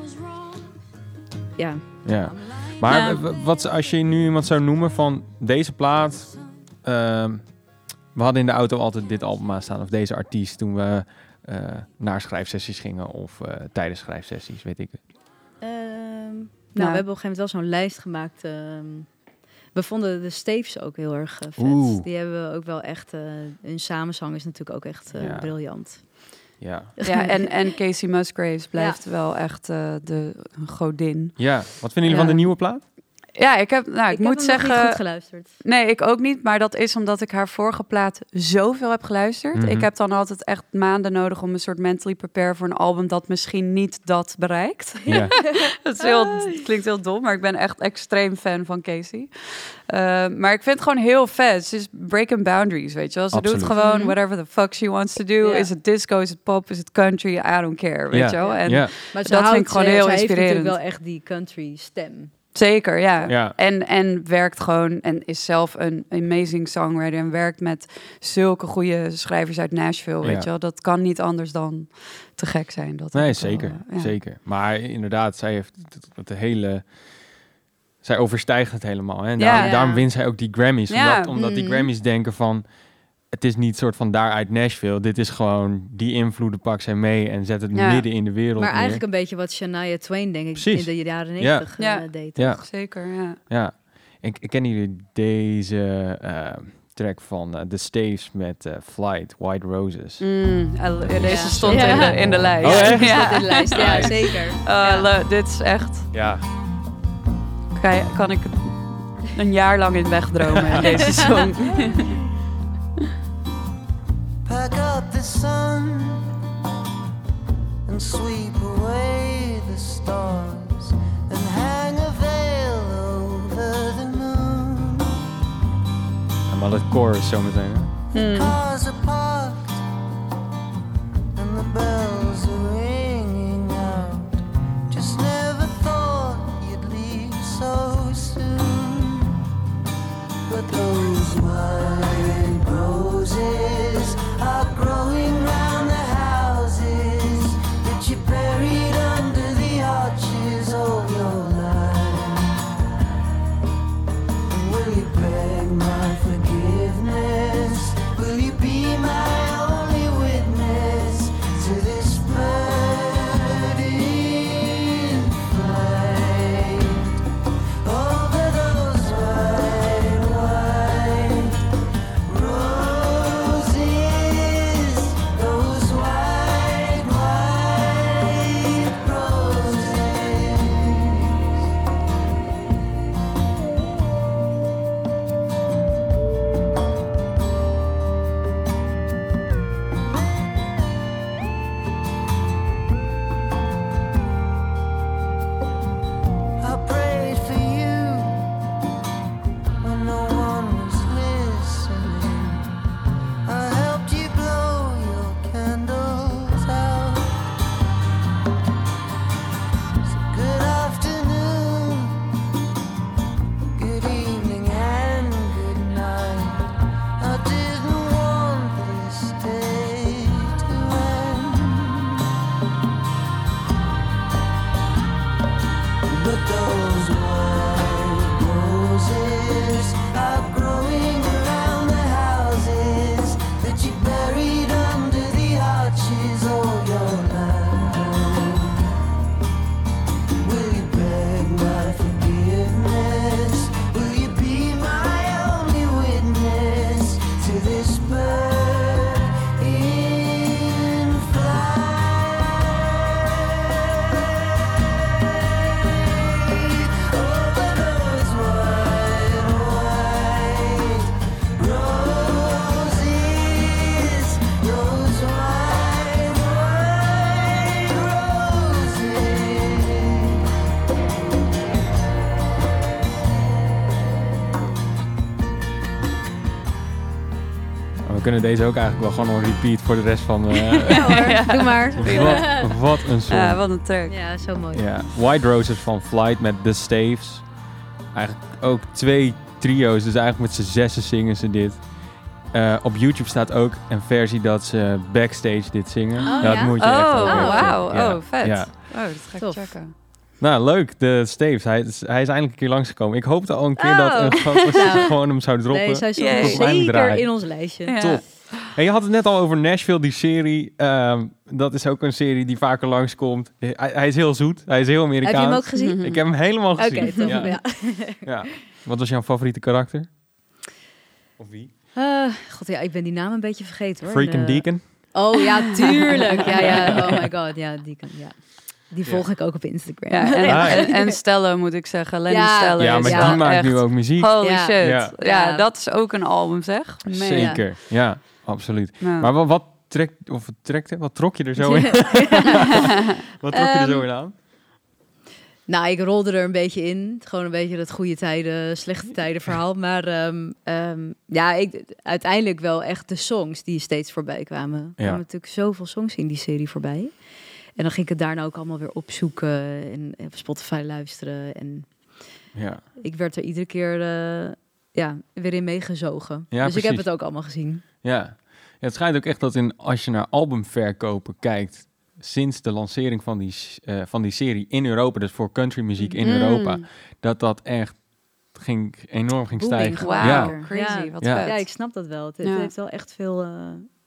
Ja. Ja. Maar Ja. wat als je nu iemand zou noemen van deze plaat. ehm, we hadden in de auto altijd dit album aan staan of deze artiest toen we eh, naar schrijfsessies gingen of eh, tijdens schrijfsessies, weet ik. het. Ehm, nou, Nou. we hebben op een gegeven moment wel zo'n lijst gemaakt. ehm. we vonden de Steves ook heel erg eh, vet. Oeh. Die hebben we ook wel echt. eh hun samenzang is natuurlijk ook echt eh, Ja. briljant. Ja. ja en, en Casey Musgraves blijft wel echt eh, de godin. ja. Wat vinden jullie Ja. van de nieuwe plaat? Ja, ik heb, nou, ik, heb moet nog niet zeggen. goed geluisterd. Nee, ik ook niet. Maar dat is omdat ik haar vorige plaat zoveel heb geluisterd. Mhm. Ik heb dan altijd echt maanden nodig om een soort mentally prepare voor een album dat misschien niet dat bereikt. Ja. Is heel, het klinkt heel dom, maar ik ben echt extreem fan van Casey. Uh, maar ik vind het gewoon heel vet. Ze is breaking boundaries, weet je wel. Ze Absoluut. doet gewoon Mhm. whatever the fuck she wants to do. Is het disco, is het pop, is het country? I don't care, weet je wel. En ja. Maar ze Dat vind ik gewoon ze- heel ze heeft inspirerend. natuurlijk wel echt die country stem. Zeker, ja. Ja. En, en werkt gewoon en is zelf een amazing songwriter en werkt met zulke goede schrijvers uit Nashville, Ja. weet je wel. Dat kan niet anders dan te gek zijn. Dat Nee, wel, zeker. eh, ja. Zeker. Maar inderdaad, zij heeft het, het hele. Zij overstijgt het helemaal. Hè? En daarom, wint zij ook die Grammys. Ja. Omdat, omdat die Mm. Grammys denken van. Het is niet soort van daaruit Nashville. Dit is gewoon die invloeden pakt zij mee en zet het Ja. midden in de wereld. Maar neer. eigenlijk een beetje wat Shania Twain, denk ik, Precies. in de jaren Ja. 90 Ja. eh, deed. Ja. toch? Zeker, ja. Ja. Ik, ik ken jullie deze eh, track van eh, The Staves met Flight, White Roses. Mm, ja, deze Ja. stond Ja. in, de, in de lijst. Oh, echt? Ja. In de lijst, ja, zeker. Uh, Ja. le- dit is echt... Ja. Kan, je- kan ik een jaar lang in wegdromen in deze song. Pack up the sun and sweep away the stars and hang a veil over the moon. Ja, maar dat chorus zometeen. hè? Hmm. Cars are parked and the bells are ringing out. Just never thought you'd leave so soon. But those white roses are growing round kunnen deze ook eigenlijk wel gewoon een repeat voor de rest van... eh, Ja hoor, doe maar. wat, wat een song. Ja, wat een track. Ja, zo mooi. Ja, White Roses van Flight met The Staves. Eigenlijk ook twee trio's, dus eigenlijk met z'n zessen zingen ze dit. Eh, op YouTube staat ook een versie dat ze backstage dit zingen. Oh, dat ja? moet je echt Oh, ook even wauw. Ja. Oh, vet. Ja. Oh, dat ga ik Tof. checken. Nou, leuk. De Staves. Hij, is- hij is eindelijk een keer langsgekomen. Ik hoopte al een keer dat Oh. een grote Nou. gewoon hem zou droppen. Nee, Volgens mij zeker draaien. in ons lijstje. Ja. Top. En je had het net al over Nashville, die serie. Ehm, dat is ook een serie die vaker langskomt. Hij, hij is heel zoet. Hij is heel Heb Amerikaans. je hem ook gezien? Ik heb hem helemaal Oké, gezien. tof. ja. Ja. Ja. Wat was jouw favoriete karakter? Of wie? Eh, God, ja, ik ben die naam een beetje vergeten hoor. Freaking Deacon? Oh ja, tuurlijk. Ja, ja. Oh my god, ja, Deacon. Ja. Die volg ik ook op Instagram. Ja, en, Ah, ja. en, en Stella moet ik zeggen. Lenny Ja. Stella Ja, is maar ja, die maakt echt... nu ook muziek. Holy Ja. shit. Ja. Ja. Ja. dat is ook een album, zeg. Man. Zeker. Ja, absoluut. Ja. Maar wat, wat trekt, of wat trekte, wat trok je er zo in? wat trok je er zo Ehm, in aan? Nou, ik rolde er een beetje in. Gewoon een beetje dat goede tijden, slechte tijden verhaal. Maar ehm, ehm, ja, ik, uiteindelijk wel echt de songs die steeds voorbij kwamen. Er kwamen natuurlijk zoveel songs in die serie voorbij. En dan ging ik het daarna ook allemaal weer opzoeken en op Spotify luisteren. En Ja. ik werd er iedere keer eh, ja, weer in meegezogen. Ja, dus ik heb het ook allemaal gezien. Ja. ja, het schijnt ook echt dat in, als je naar albumverkopen kijkt, sinds de lancering van die, eh, van die serie in Europa, dus voor countrymuziek in Mm. Europa, dat dat echt ging, enorm ging Booming stijgen. gewoon. Ja. Crazy. Ja. Wat Ja. vet. Ja, ik snap dat wel. Het, Ja. heeft wel echt veel eh,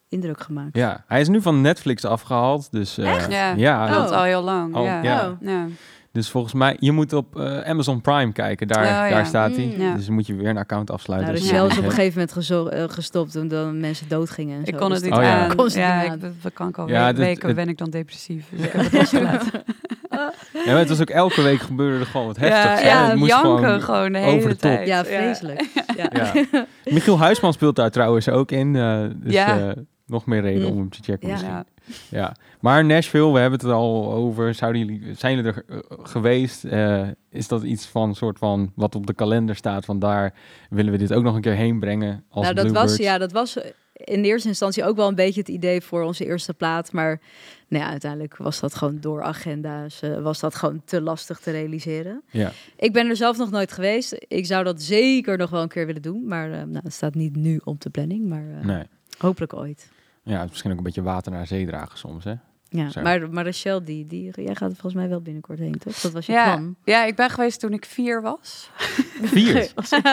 indruk gemaakt. ja, hij is nu van Netflix afgehaald, dus eh, Ja, ja, dat Oh. al heel lang. Al- ja. ja. Oh. Ja. dus volgens mij, je moet op eh, Amazon Prime kijken, daar, Oh, ja. daar staat hij. Mm. Ja. Dus dan moet je weer een account afsluiten. Nou, de als je Shell dat is op een niet gegeven moment gezo- eh, gestopt toen dan mensen doodgingen. En Ik kon Dus het niet dat- Oh, ja. aan. Kon ja, niet ik, dat kan ik al Ja, dit- weken het- ben ik dan depressief. Dus ik heb het. Ja, maar het was ook elke week gebeurde er gewoon wat heftigs. ja, ja, het moest janken gewoon gewoon, de over hele de top. tijd. Ja, vreselijk. Ja. Ja. Michiel Huisman speelt daar trouwens ook in. eh, dus Ja. eh, nog meer reden Mm. om hem te checken Ja. misschien. Ja. Maar Nashville, we hebben het er al over. Zouden jullie, zijn jullie er eh, geweest? Eh, is dat iets van soort van wat op de kalender staat? Van daar willen we dit ook nog een keer heen brengen als Nou, dat was, ja, dat was in eerste instantie ook wel een beetje het idee voor onze eerste plaat. Maar nou ja, uiteindelijk was dat gewoon door agenda's, eh, was dat gewoon te lastig te realiseren. Ja. Ik ben er zelf nog nooit geweest. Ik zou dat zeker nog wel een keer willen doen. Maar nou, het staat niet nu op de planning, maar Nee. Hopelijk ooit. Ja, het is misschien ook een beetje water naar zee dragen soms, hè? Ja, Zo. maar, maar Rachel, die, die, jij gaat er volgens mij wel binnenkort heen, toch? Dat was je Ja, plan. ja, ik ben geweest toen ik vier was. Vier.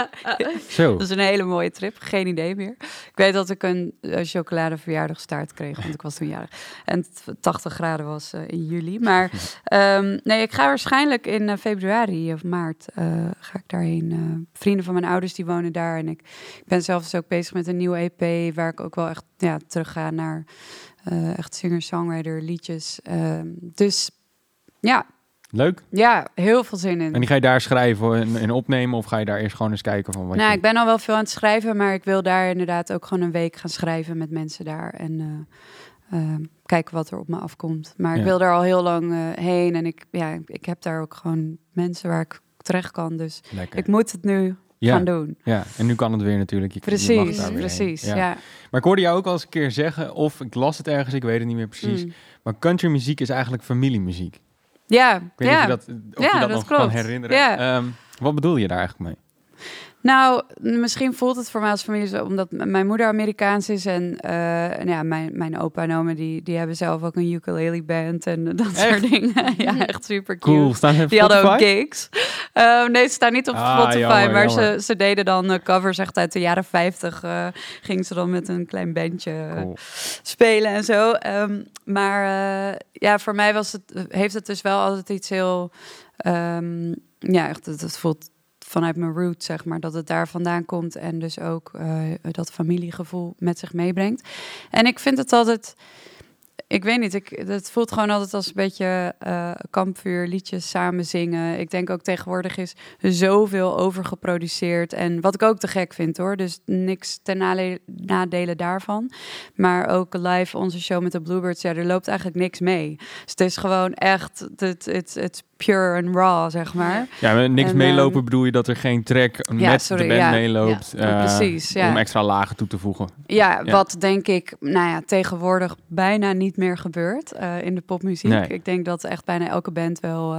Zo. Dat is een hele mooie trip. Geen idee meer. Ik weet dat ik een uh, chocoladeverjaardagstaart kreeg, want ik was toen jarig. En het 80 graden was uh, in juli. Maar um, nee, ik ga waarschijnlijk in uh, februari of maart uh, ga ik daarheen. vrienden van mijn ouders die wonen daar. En ik, ik ben zelf dus ook bezig met een nieuwe EP, waar ik ook wel echt ja, terug ga naar uh, echt singer-songwriter liedjes. dus ja, Leuk. Ja, heel veel zin in. En die ga je daar schrijven en, en, opnemen? Of ga je daar eerst gewoon eens kijken van wat Nou, je... ik ben al wel veel aan het schrijven, maar ik wil daar inderdaad ook gewoon een week gaan schrijven met mensen daar. En uh, uh, kijken wat er op me afkomt. Maar ja. ik wil daar al heel lang uh, heen. En ik, ja, ik heb daar ook gewoon mensen waar ik terecht kan. Dus Lekker. ik moet het nu ja. gaan doen. Ja, en nu kan het weer natuurlijk. Je, precies, je precies. Ja. Ja. Maar ik hoorde jou ook al eens een keer zeggen, of ik las het ergens, ik weet het niet meer precies. Mm. Maar countrymuziek is eigenlijk familiemuziek. Ja, ik weet ja. of je dat, of je dat, dat nog klopt. kan herinneren. Um, wat bedoel je daar eigenlijk mee? Nou, misschien voelt het voor mij als familie zo, omdat mijn moeder Amerikaans is en uh, nou ja, mijn, mijn opa en oma, die, die hebben zelf ook een ukulele band en dat echt? soort dingen. ja, echt super cute. Cool. Staan ze die hadden ook gigs. Uh, nee, ze staan niet op ah, Spotify, jammer, maar jammer. Ze, ze deden dan uh, covers echt uit de jaren 50. Uh, ging ze dan met een klein bandje cool. spelen en zo. Um, maar ja, voor mij was het, heeft het dus wel altijd iets heel, um, ja, echt, het, het voelt vanuit mijn root, zeg maar, dat het daar vandaan komt en dus ook uh, dat familiegevoel met zich meebrengt. En ik vind het altijd, ik weet niet, ik, het voelt gewoon altijd als een beetje uh, kampvuur, liedjes samen zingen. Ik denk ook tegenwoordig is zoveel overgeproduceerd en wat ik ook te gek vind hoor, dus niks ten nadele daarvan. Maar ook live onze show met de Bluebirds, ja, er loopt eigenlijk niks mee. Dus het is gewoon echt, het, het, het pure en raw, zeg maar. Ja, met niks En, meelopen ehm, bedoel je dat er geen track met sorry, de band ja. meeloopt. Ja, eh, precies, ja. Om extra lagen toe te voegen. Ja, Ja. wat denk ik, nou ja, tegenwoordig bijna niet meer gebeurt eh, in de popmuziek. Nee. Ik denk dat echt bijna elke band wel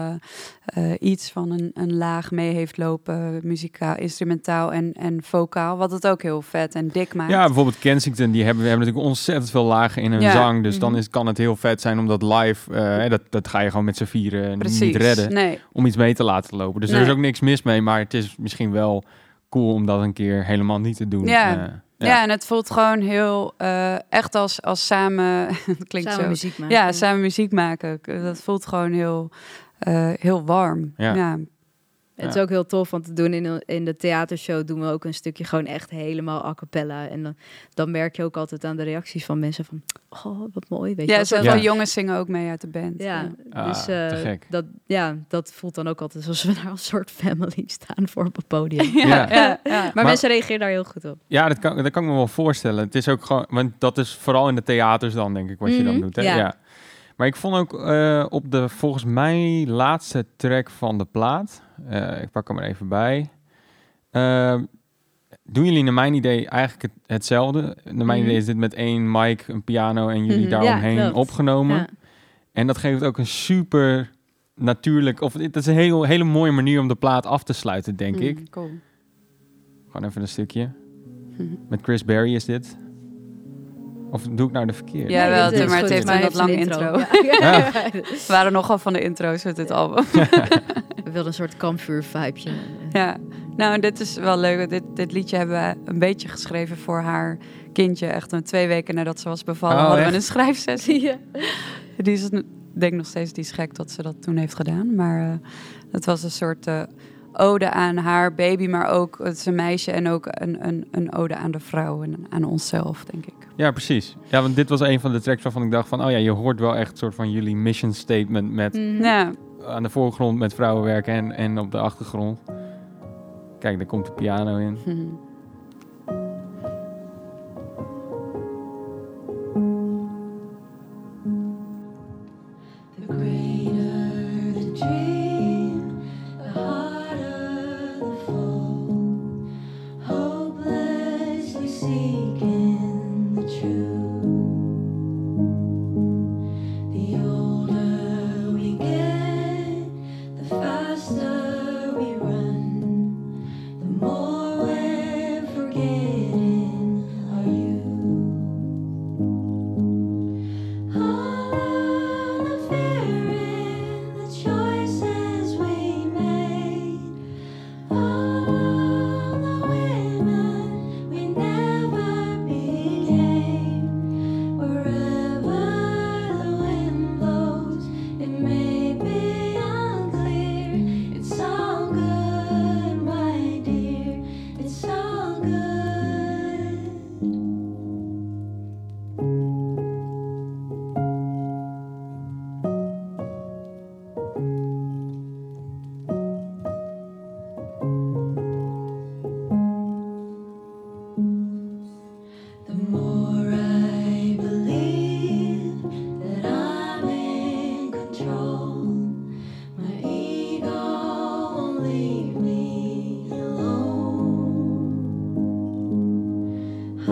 eh, iets van een, een laag mee heeft lopen, muzikaal, instrumentaal en, en vocaal. Wat het ook heel vet en dik maakt. Ja, bijvoorbeeld Kensington, die hebben, hebben natuurlijk ontzettend veel lagen in hun Ja. zang. Dus dan Mhm. is, kan het heel vet zijn om dat live, dat, dat ga je gewoon met z'n vieren Precies. niet redden. Nee, Om iets mee te laten lopen. Dus er is ook niks mis mee, maar het is misschien wel cool om dat een keer helemaal niet te doen. Ja. Eh, ja. en het voelt gewoon heel uh, echt als, als samen. het klinkt Samen zo. muziek maken. Ja, samen muziek maken. Dat voelt gewoon heel, uh, heel warm. Ja. ja. Het is ook heel tof, want te doen in, de- in de theatershow doen we ook een stukje gewoon echt helemaal a cappella. En dan, dan merk je ook altijd aan de reacties van mensen van, oh, wat mooi, weet je Ja, wel. zelfs Ja. de jongens zingen ook mee uit de band. Ja, Ah, dus te eh, gek. dat, ja, dat voelt dan ook altijd alsof we daar als soort family staan voor op het podium. ja, Ja. ja, ja. Maar, mensen reageren daar heel goed op. Ja, dat kan, dat kan ik me wel voorstellen. Het is ook gewoon, want dat is vooral in de theaters dan, denk ik, wat je dan Mhm, doet. Hè? ja. Maar ik vond ook eh, op de volgens mij laatste track van de plaat, eh, ik pak hem er even bij. eh, doen jullie naar mijn idee eigenlijk het, hetzelfde? Naar mijn Mhm. idee is dit met één mic, een piano en jullie Mhm, daaromheen opgenomen. Ja. En dat geeft ook een super natuurlijk, of het is een heel, hele mooie manier om de plaat af te sluiten, denk ik. Mm, Cool. Gewoon even een stukje. Mhm. Met Chris Berry is dit. Of doe ik nou de verkeerde? Ja, wel, maar het heeft Maar een wat lange intro. Ja. We waren nogal van de intro's met dit album. We wilden een soort kampvuur-vibeje. Ja, nou dit is wel leuk. Dit, dit liedje hebben we een beetje geschreven voor haar kindje. Echt een twee weken nadat ze was bevallen Oh, hadden echt? we een schrijfsessie. Ja. Die is, denk nog steeds, die is gek dat ze dat toen heeft gedaan. Maar eh, het was een soort eh, ode aan haar baby, maar ook het is een meisje en ook een, een, een ode aan de vrouw en aan onszelf, denk ik. Ja, precies. Ja, want dit was een van de tracks waarvan ik dacht van... oh ja, je hoort wel echt een soort van jullie mission statement... met Mhm. Ja, aan de voorgrond met vrouwenwerk en, en op de achtergrond. Kijk, daar komt de piano in. hm. The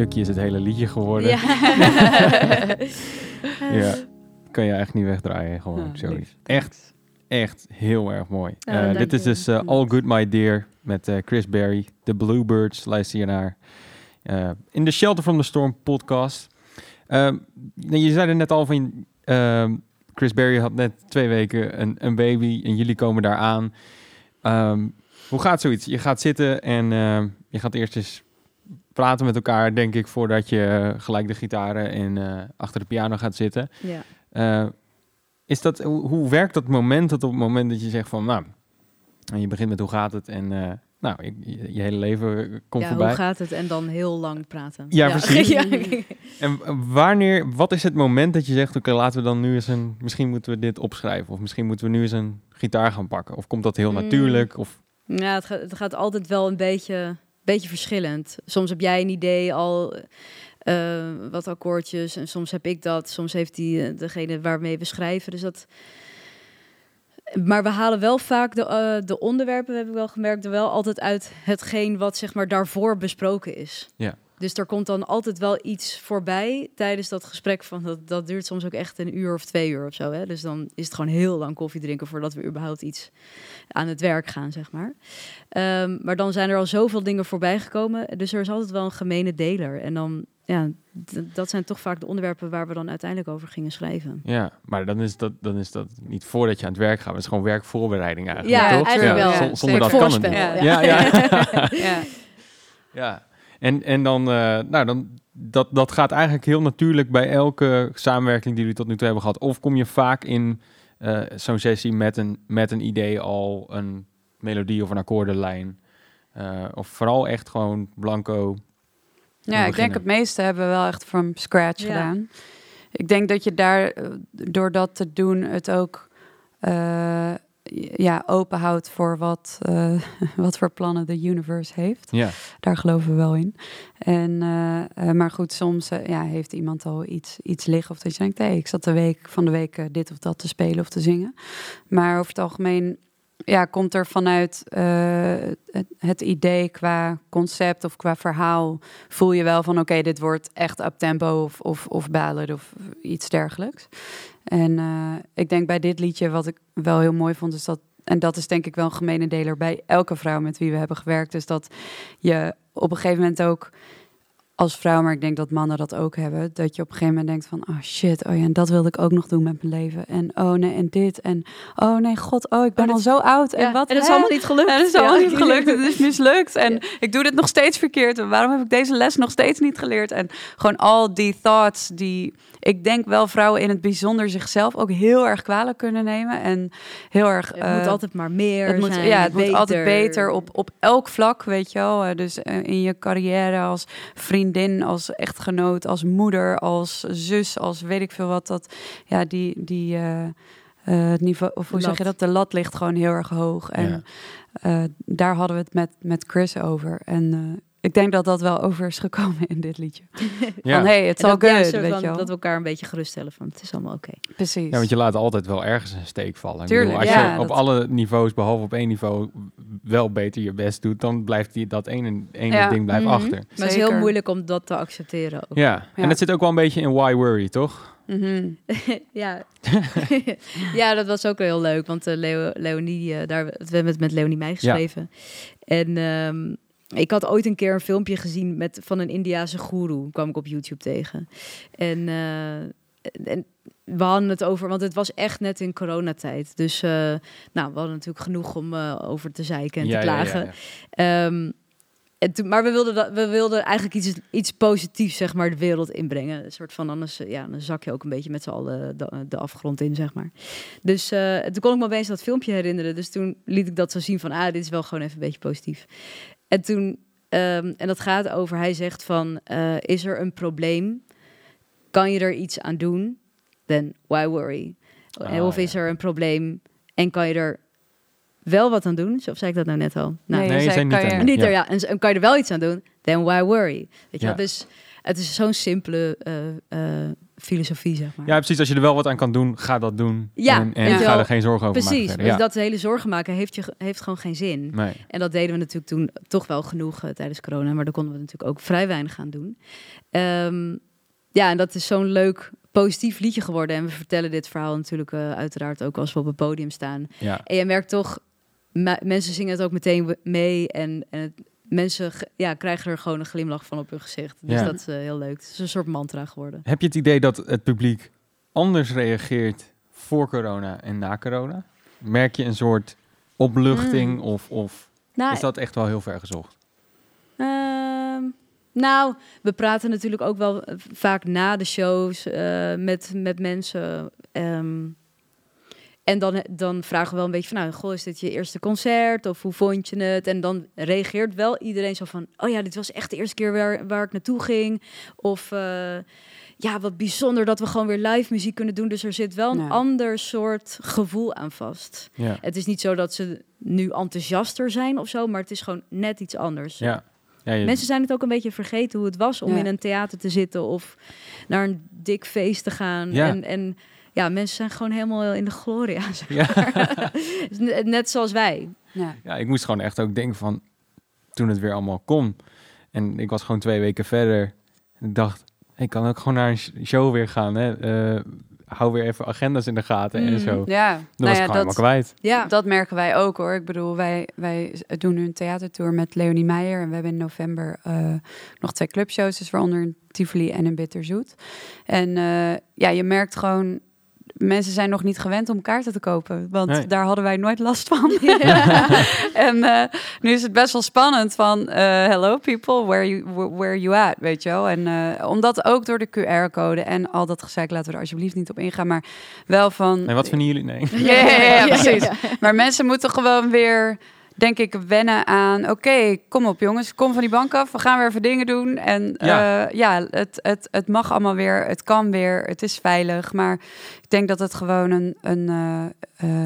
stukje is het hele liedje geworden. Ja. Ja. Kan je echt niet wegdraaien, gewoon Ja, lief. Echt, echt heel erg mooi. Ja, Eh, dit is dus eh, All Good My Dear met eh, Chris Berry. The Bluebirds, luister je naar. in de Shelter from the Storm podcast. Ehm, je zei er net al van... ehm, Chris Berry had net twee weken een, een baby en jullie komen daar aan. Ehm, hoe gaat zoiets? Je gaat zitten en je gaat eerst eens praten met elkaar, denk ik, voordat je eh, gelijk de gitaren en eh, achter de piano gaat zitten. Ja. Eh, is dat, hoe, hoe werkt dat moment dat op het moment dat je zegt van, nou, en je begint met hoe gaat het en nou, je, je- je hele leven komt ja, voorbij. hoe gaat het? En dan heel lang praten. Ja, precies. Ja. En wanneer, wat is het moment dat je zegt, oké, laten we dan nu eens een, misschien moeten we dit opschrijven, of misschien moeten we nu eens een gitaar gaan pakken, of komt dat heel Mm. natuurlijk, of Ja, het gaat, het gaat altijd wel een beetje, beetje verschillend. Soms heb jij een idee al, eh, wat akkoordjes, en soms heb ik dat. Soms heeft die eh, degene waarmee we schrijven. Dus dat. Maar we halen wel vaak de, eh, de onderwerpen, heb ik wel gemerkt, er wel altijd uit hetgeen wat zeg maar daarvoor besproken is. Ja. Dus er komt dan altijd wel iets voorbij tijdens dat gesprek. Van dat, dat duurt soms ook echt een uur of twee uur of zo. Hè? Dus dan is het gewoon heel lang koffie drinken voordat we überhaupt iets aan het werk gaan, zeg maar. Ehm, maar dan zijn er al zoveel dingen voorbij gekomen. Dus er is altijd wel een gemene deler. En dan, ja, dat zijn toch vaak de onderwerpen waar we dan uiteindelijk over gingen schrijven. ja, maar dan is dat, dan is dat niet voordat je aan het werk gaat, maar het is gewoon werkvoorbereiding eigenlijk, Ja, toch? eigenlijk wel. zon- Zonder dat kan het niet. Ja. Ja, ja. En, en dan, eh, nou, dan dat, dat gaat eigenlijk heel natuurlijk bij elke samenwerking die jullie tot nu toe hebben gehad. Of kom je vaak in eh, zo'n sessie met een, met een idee al, een melodie of een akkoordenlijn? Eh, of vooral echt gewoon blanco. Ja, ik denk het meeste hebben we wel echt from scratch Ja. gedaan. Ik denk dat je daar, door dat te doen, het ook eh, ja, open houdt voor wat, eh, wat voor plannen de universe heeft. Ja, Daar geloven we wel in. En, eh, eh, maar goed, soms ja, heeft iemand al iets, iets liggen. Of dat je denkt, hé, ik zat de week van de week dit of dat te spelen of te zingen. Maar over het algemeen ja, komt er vanuit eh, het, idee qua concept of qua verhaal... voel je wel van, oké, dit wordt echt up tempo of, of, of ballad of iets dergelijks. En eh, ik denk bij dit liedje, wat ik wel heel mooi vond, is dat... En dat is denk ik wel een gemene deler bij elke vrouw met wie we hebben gewerkt. is dat je op een gegeven moment ook als vrouw, maar ik denk dat mannen dat ook hebben, dat je op een gegeven moment denkt van, oh shit, oh ja, en dat wilde ik ook nog doen met mijn leven. En oh nee, en dit. En oh nee, god, oh, ik ben Oh, al dat- zo oud. En Ja, wat? en dat is allemaal niet gelukt. En het is allemaal Ja. niet gelukt. Het is mislukt. En ik doe dit nog steeds verkeerd. En waarom heb ik deze les nog steeds niet geleerd? En gewoon al die thoughts die... Ik denk wel vrouwen in het bijzonder zichzelf ook heel erg kwalijk kunnen nemen. En heel erg... Het eh, moet altijd maar meer het moet, zijn. ja, het moet altijd beter. op, op elk vlak, weet je wel. Eh, Dus eh, in je carrière als vriendin, als echtgenoot, als moeder, als zus, als weet ik veel wat. Dat, ja, die, die eh, eh, het niveau, of hoe zeg je dat? De lat ligt gewoon heel erg hoog. En Ja. eh, daar hadden we het met, met Chris over. En eh, ik denk dat dat wel over is gekomen in dit liedje. ja. Van, hey, it's En all dat, ja, good, weet van- je wel. dat we elkaar een beetje geruststellen van het is allemaal oké. Precies. ja, want je laat altijd wel ergens een steek vallen. Tuurlijk, bedoel, als ja, je op dat- alle niveaus, behalve op één niveau, wel beter je best doet, dan blijft die, dat ene, ene Ja. ding blijft Mhm. achter. Maar het is heel moeilijk om dat te accepteren ook. Ja. en dat zit ook wel een beetje in Why Worry, toch? Mhm. ja. ja, dat was ook wel heel leuk. Want eh, Leo, Leonie, eh, daar, we hebben het met Leonie mij geschreven. En ehm, ik had ooit een keer een filmpje gezien met, van een Indiase goeroe. kwam ik op YouTube tegen. En, eh, en we hadden het over, want het was echt net in coronatijd. Dus eh, nou, we hadden natuurlijk genoeg om eh, over te zeiken en Ja, te ja, klagen. ja. Ehm, en toen, maar we wilden, dat, we wilden eigenlijk iets, iets positiefs zeg maar, de wereld inbrengen. Een soort van, anders ja, dan zak je ook een beetje met z'n allen de, de afgrond in, zeg maar. Dus toen kon ik me opeens dat filmpje herinneren. Dus toen liet ik dat zo zien van, ah, dit is wel gewoon even een beetje positief. En toen, ehm, en dat gaat over, hij zegt van, eh, is er een probleem? Kan je er iets aan doen? Then why worry? Ah, of is ja. er een probleem en kan je er wel wat aan doen? Of zei ik dat nou net al? Nou, Nee, Nee, je je zei, niet je- aan- niet Ja. er, ja. En, kan je er wel iets aan doen, then why worry? Weet je Ja. wel? Dus het is zo'n simpele eh, eh, filosofie, zeg maar. Ja, precies. Als je er wel wat aan kan doen, ga dat doen. Ja, en en ga er geen zorgen over Precies, maken. dus verder. dat hele zorgen maken heeft, je, heeft gewoon geen zin. Nee. En dat deden we natuurlijk toen toch wel genoeg eh, tijdens corona, maar daar konden we natuurlijk ook vrij weinig aan doen. Ehm, ja, en dat is zo'n leuk, positief liedje geworden. En we vertellen dit verhaal natuurlijk eh, uiteraard ook als we op het podium staan. Ja. En je merkt toch, me- mensen zingen het ook meteen mee. En, en het- mensen ja, krijgen er gewoon een glimlach van op hun gezicht. Dus Ja. dat is eh, heel leuk. Het is een soort mantra geworden. Heb je het idee dat het publiek anders reageert voor corona en na corona? Merk je een soort opluchting? Of, of Nou, is dat echt wel heel ver gezocht? Ehm, nou, we praten natuurlijk ook wel vaak na de shows eh, met, met mensen. ehm, en dan, dan vragen we wel een beetje van, nou, goh, is dit je eerste concert? Of hoe vond je het? En dan reageert wel iedereen zo van, oh ja, dit was echt de eerste keer waar, waar ik naartoe ging. Of eh, ja, wat bijzonder dat we gewoon weer live muziek kunnen doen. Dus er zit wel een Ja. ander soort gevoel aan vast. Ja. Het is niet zo dat ze nu enthousiaster zijn of zo, maar het is gewoon net iets anders. Ja. ja je- Mensen zijn het ook een beetje vergeten hoe het was om Ja. in een theater te zitten of naar een dik feest te gaan. Ja. En, en ja, mensen zijn gewoon helemaal in de gloria. zeg maar. Net- Net zoals wij. Ja. ja, ik moest gewoon echt ook denken van toen het weer allemaal kon. En ik was gewoon twee weken verder. En ik dacht, ik kan ook gewoon naar een sh- show weer gaan. Hè? Eh, hou weer even agendas in de gaten en Mm. zo. Dat Ja, was nou ik ja, gewoon helemaal dat, kwijt. Ja, dat merken wij ook hoor. Ik bedoel, wij, wij doen nu een theatertour met Leonie Meijer. En we hebben in november eh, nog twee clubshows. Dus waaronder een Tivoli en een Bitterzoet. En eh, ja, je merkt gewoon... Mensen zijn nog niet gewend om kaarten te kopen. Want Nee. daar hadden wij nooit last van. en eh, nu is het best wel spannend van... eh, hello people, where you, where, you at? Weet je wel? En eh, omdat ook door de QR-code en al dat gezeik... laten we er alsjeblieft niet op ingaan. Maar wel van... En wat vinden jullie? Nee. Ja, ja, ja, precies. Maar mensen moeten gewoon weer, denk ik, wennen aan... oké, kom op jongens, kom van die bank af. We gaan weer even dingen doen. En Ja. ja, ja het, het, het mag allemaal weer, het kan weer, het is veilig. Maar ik denk dat het gewoon een, een, eh,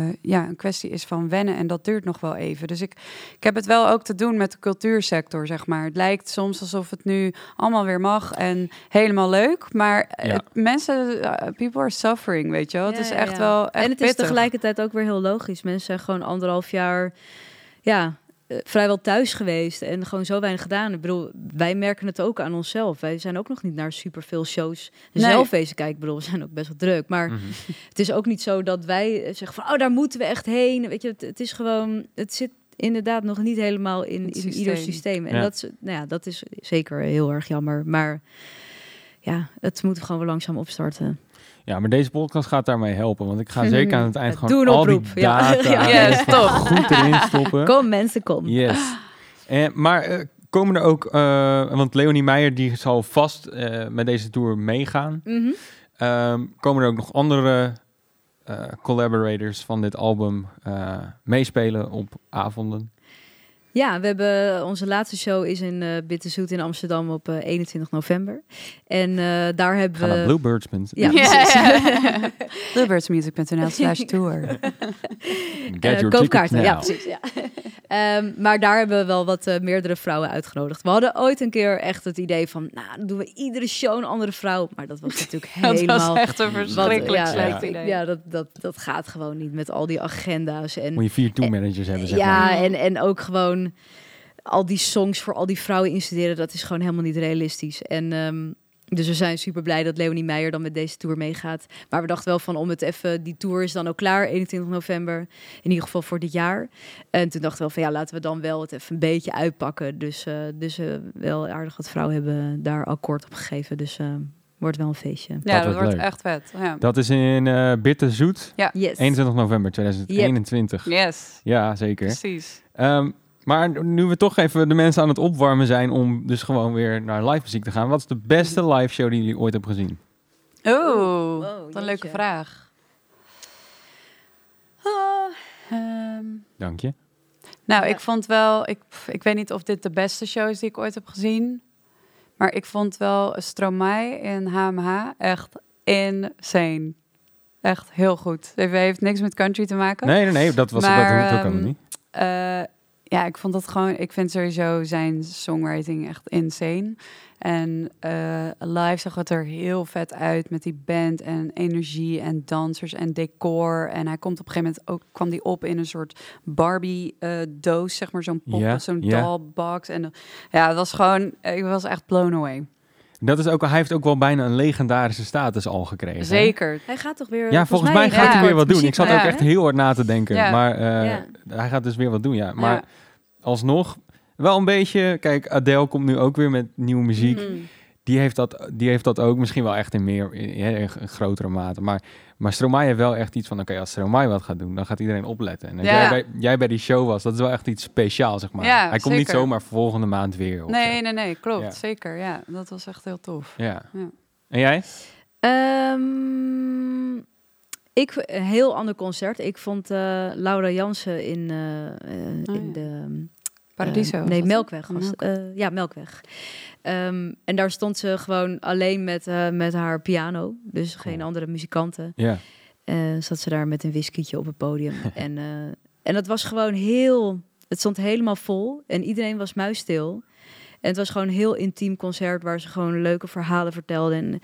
eh, ja, een kwestie is van wennen. En dat duurt nog wel even. Dus ik, ik heb het wel ook te doen met de cultuursector, zeg maar. Het lijkt soms alsof het nu allemaal weer mag en helemaal leuk. Maar Ja. het- mensen, eh, people are suffering, weet je wel. het is echt ja. wel echt en het is tegelijkertijd ook weer heel logisch. Mensen zijn gewoon anderhalf jaar ja, eh, vrijwel thuis geweest en gewoon zo weinig gedaan. Ik bedoel, wij merken het ook aan onszelf. Wij zijn ook nog niet naar superveel shows Nee. zelf wezen kijken. Ik bedoel, we zijn ook best wel druk. Maar Mhm. het is ook niet zo dat wij eh, zeggen van, oh, daar moeten we echt heen. Weet je, het, het is gewoon, het zit inderdaad nog niet helemaal in, in ieder systeem. systeem. En Ja. dat, is, nou ja, dat is zeker heel erg jammer. Maar ja, het moet gewoon weer langzaam opstarten. Ja, maar deze podcast gaat daarmee helpen. Want ik ga zeker aan het eind gewoon een al die ja. data Ja. Yes, top. goed erin stoppen. Kom mensen, kom. Yes. En, maar eh, komen er ook, eh, want Leonie Meijer die zal vast eh, met deze tour meegaan. Mhm. Ehm, komen er ook nog andere eh, collaborators van dit album eh, meespelen op avonden? Ja, we hebben onze laatste show is in eh Bitterzoet in Amsterdam op eh, 21 november. En eh, daar hebben Ga naar we... Bluebirds.nl. Ja, ja. Bluebirdsmusic.nl slash tour. Get Eh, your koopkaarten, ja, precies. Ja. Ehm, maar daar hebben we wel wat eh, meerdere vrouwen uitgenodigd. We hadden ooit een keer echt het idee van, nou, dan doen we iedere show een andere vrouw. Maar dat was natuurlijk Dat helemaal... was echt een wat- verschrikkelijk ja, slecht ja, idee. ja, dat, dat, dat gaat gewoon niet met al die agenda's. En, Moet je vier tourmanagers hebben, zeg ja, maar. en, en ook gewoon al die songs voor al die vrouwen instuderen, dat is gewoon helemaal niet realistisch. En ehm, dus we zijn super blij dat Leonie Meijer dan met deze tour meegaat. Maar we dachten wel van om het even, die tour is dan ook klaar, 21 november, in ieder geval voor dit jaar. En toen dachten we wel van ja, laten we dan wel het even een beetje uitpakken. Dus, eh, dus eh, wel aardig wat vrouwen hebben daar akkoord op gegeven. Dus eh, wordt wel een feestje. Ja, dat wordt leuk. echt vet. Ja. Dat is in eh Bitterzoet, Yes. 21 november 2021. Yes, Ja, zeker. precies. Ehm, maar nu we toch even de mensen aan het opwarmen zijn om dus gewoon weer naar live muziek te gaan. Wat is de beste live show die jullie ooit hebben gezien? Wow, wat een leuke vraag. Ehm, Dank je. nou, Ja. ik vond wel, ik, ik weet niet of dit de beste show is die ik ooit heb gezien. Maar ik vond wel Stromae in HMH echt insane. Echt heel goed. Het heeft niks met country te maken. Nee, nee, nee, dat was Maar, dat hoeft ook ehm, helemaal niet. Eh, ja, ik vond dat gewoon. Ik vind sowieso zijn songwriting echt insane. En eh, live zag het er heel vet uit met die band en energie en dansers en decor. En hij komt op een gegeven moment ook kwam die op in een soort Barbie eh, doos, zeg maar zo'n pop, Ja, zo'n ja. dollbox. En ja, het was gewoon. Ik was echt blown away. Dat is ook, hij heeft ook wel bijna een legendarische status al gekregen. hè? Zeker. Hij gaat toch weer... Ja, volgens mij gaat ja. hij weer wat doen. Ik zat ook echt heel hard na te denken. Ja. Maar eh, Ja. hij gaat dus weer wat doen, ja. Maar Ja. Alsnog, wel een beetje... Kijk, Adele komt nu ook weer met nieuwe muziek. Mhm. die heeft, dat, die heeft dat ook misschien wel echt in meer, in, in een grotere mate. Maar, maar Stromae heeft wel echt iets van, oké, als Stromae wat gaat doen, dan gaat iedereen opletten. En als Ja. jij, bij, jij bij die show was, dat is wel echt iets speciaals, zeg maar. Ja, Hij komt niet zomaar volgende maand weer. of Nee, nee, nee, klopt. Ja. Zeker, ja. Dat was echt heel tof. Ja. Ja. En jij? Ehm, ik, een heel ander concert. Ik vond eh, Laura Jansen in, eh, eh, Oh, in ja. de... Paradiso. eh, was nee? Melkweg. Was, Melkweg. eh, ja, Melkweg. Ehm, en daar stond ze gewoon alleen met, eh, met haar piano. Dus geen Cool. andere muzikanten. Ja. Eh, zat ze daar met een whiskietje op het podium. en, eh, en dat was gewoon heel... Het stond helemaal vol en iedereen was muisstil. En het was gewoon een heel intiem concert waar ze gewoon leuke verhalen vertelde. En,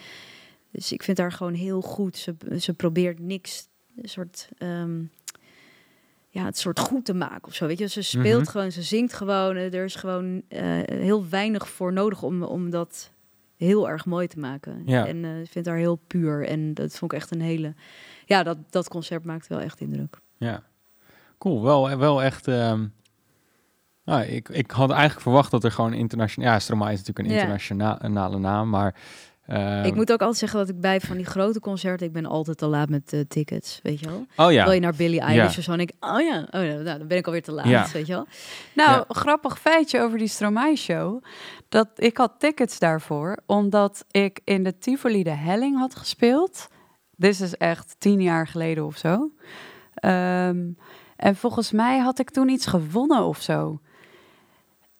dus ik vind haar gewoon heel goed. Ze, ze probeert niks, een soort, ehm, ja, het soort goed te maken of zo. Weet je, ze speelt Mhm. gewoon, ze zingt gewoon. Eh, Er is gewoon eh, heel weinig voor nodig om, om dat heel erg mooi te maken. Ja. En ik vind haar heel puur. En dat vond ik echt een hele. Ja, dat, dat concert maakte wel echt indruk. Ja, cool. Wel, wel echt. nou, ik, ik had eigenlijk verwacht dat er gewoon internationaal. Ja, Stromae is natuurlijk een Ja. internationale naam, maar. Ehm, ik moet ook altijd zeggen dat ik bij van die grote concerten, ik ben altijd te laat met de tickets, weet je wel. Oh ja. Wil je naar Billie Eilish Ja. of zo? En ik, oh ja, oh nou, dan ben ik alweer te laat, Ja. weet je wel. Nou, Ja. grappig feitje over die Stromae-show. Dat ik had tickets daarvoor, omdat ik in de Tivoli de Helling had gespeeld. Dit is echt tien jaar geleden of zo. Ehm, en volgens mij had ik toen iets gewonnen of zo.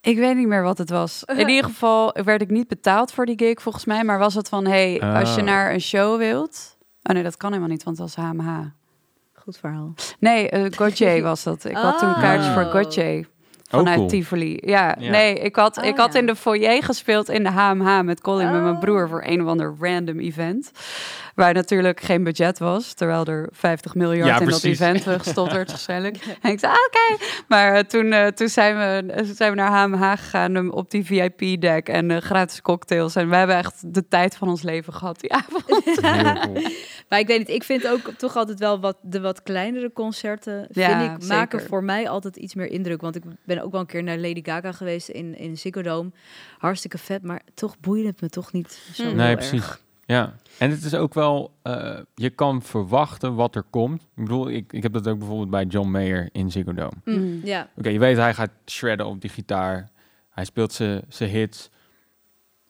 Ik weet niet meer wat het was. In ieder geval werd ik niet betaald voor die gig volgens mij. Maar was het van, hey, als je Oh. naar een show wilt... Oh nee, dat kan helemaal niet, want dat was HMH. Goed verhaal. Nee, eh Gauthier was dat. Ik had toen kaartjes voor Oh. Gauthier. Vanuit cool. Tivoli. Ja, Ja. nee, ik had, Oh, ik had ja. in de foyer gespeeld in de HMH met Colin, met mijn Oh. broer, voor een of ander random event. Waar natuurlijk geen budget was, terwijl er 50 miljard Ja, in precies. dat event gestopt werd waarschijnlijk. En ik zei, ah, oké. Maar eh, toen, eh, toen zijn, we, zijn we naar HMH gegaan um, op die VIP-deck en eh, gratis cocktails. En we hebben echt de tijd van ons leven gehad die avond. Cool. Maar ik weet niet, ik vind ook toch altijd wel wat de wat kleinere concerten, Ja, vind ik, maken zeker. voor mij altijd iets meer indruk. Want ik ben ook wel een keer naar Lady Gaga geweest in, in Ziggo Dome. Hartstikke vet, maar toch boeide het me toch niet zo Hmm. heel Nee, erg. Ja, en het is ook wel, eh, je kan verwachten wat er komt. Ik bedoel, ik, ik heb dat ook bijvoorbeeld bij John Mayer in Ziggo Dome. Oké, Mm, ja. je weet, hij gaat shredden op die gitaar. Hij speelt zijn zijn hits.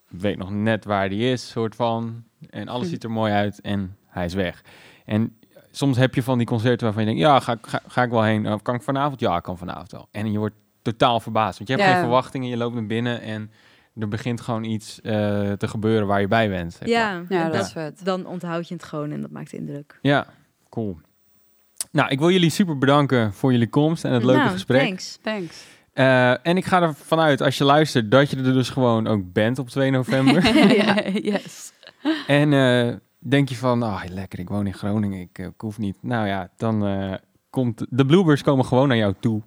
Weet nog net waar hij is, soort van. En alles Hm. ziet er mooi uit en hij is weg. En soms heb je van die concerten waarvan je denkt, ja, ga, ik- ga, ga ik wel heen? Of kan ik vanavond? Ja, ik kan vanavond wel. En je wordt totaal verbaasd, want je hebt Ja. geen verwachtingen. Je loopt naar binnen en er begint gewoon iets eh, te gebeuren waar je bij bent. zeg maar. Ja, Ja, dat dan, is vet. dan onthoud je het gewoon en dat maakt indruk. Ja, cool. Nou, ik wil jullie super bedanken voor jullie komst en het leuke Nou, gesprek. Thanks. Thanks. Eh, en ik ga ervan uit, als je luistert, dat je er dus gewoon ook bent op 2 november. ja, yes. en eh, denk je van, ah, lekker, ik woon in Groningen, ik, ik hoef niet. Nou ja, dan eh, komt de Bluebirds komen gewoon naar jou toe.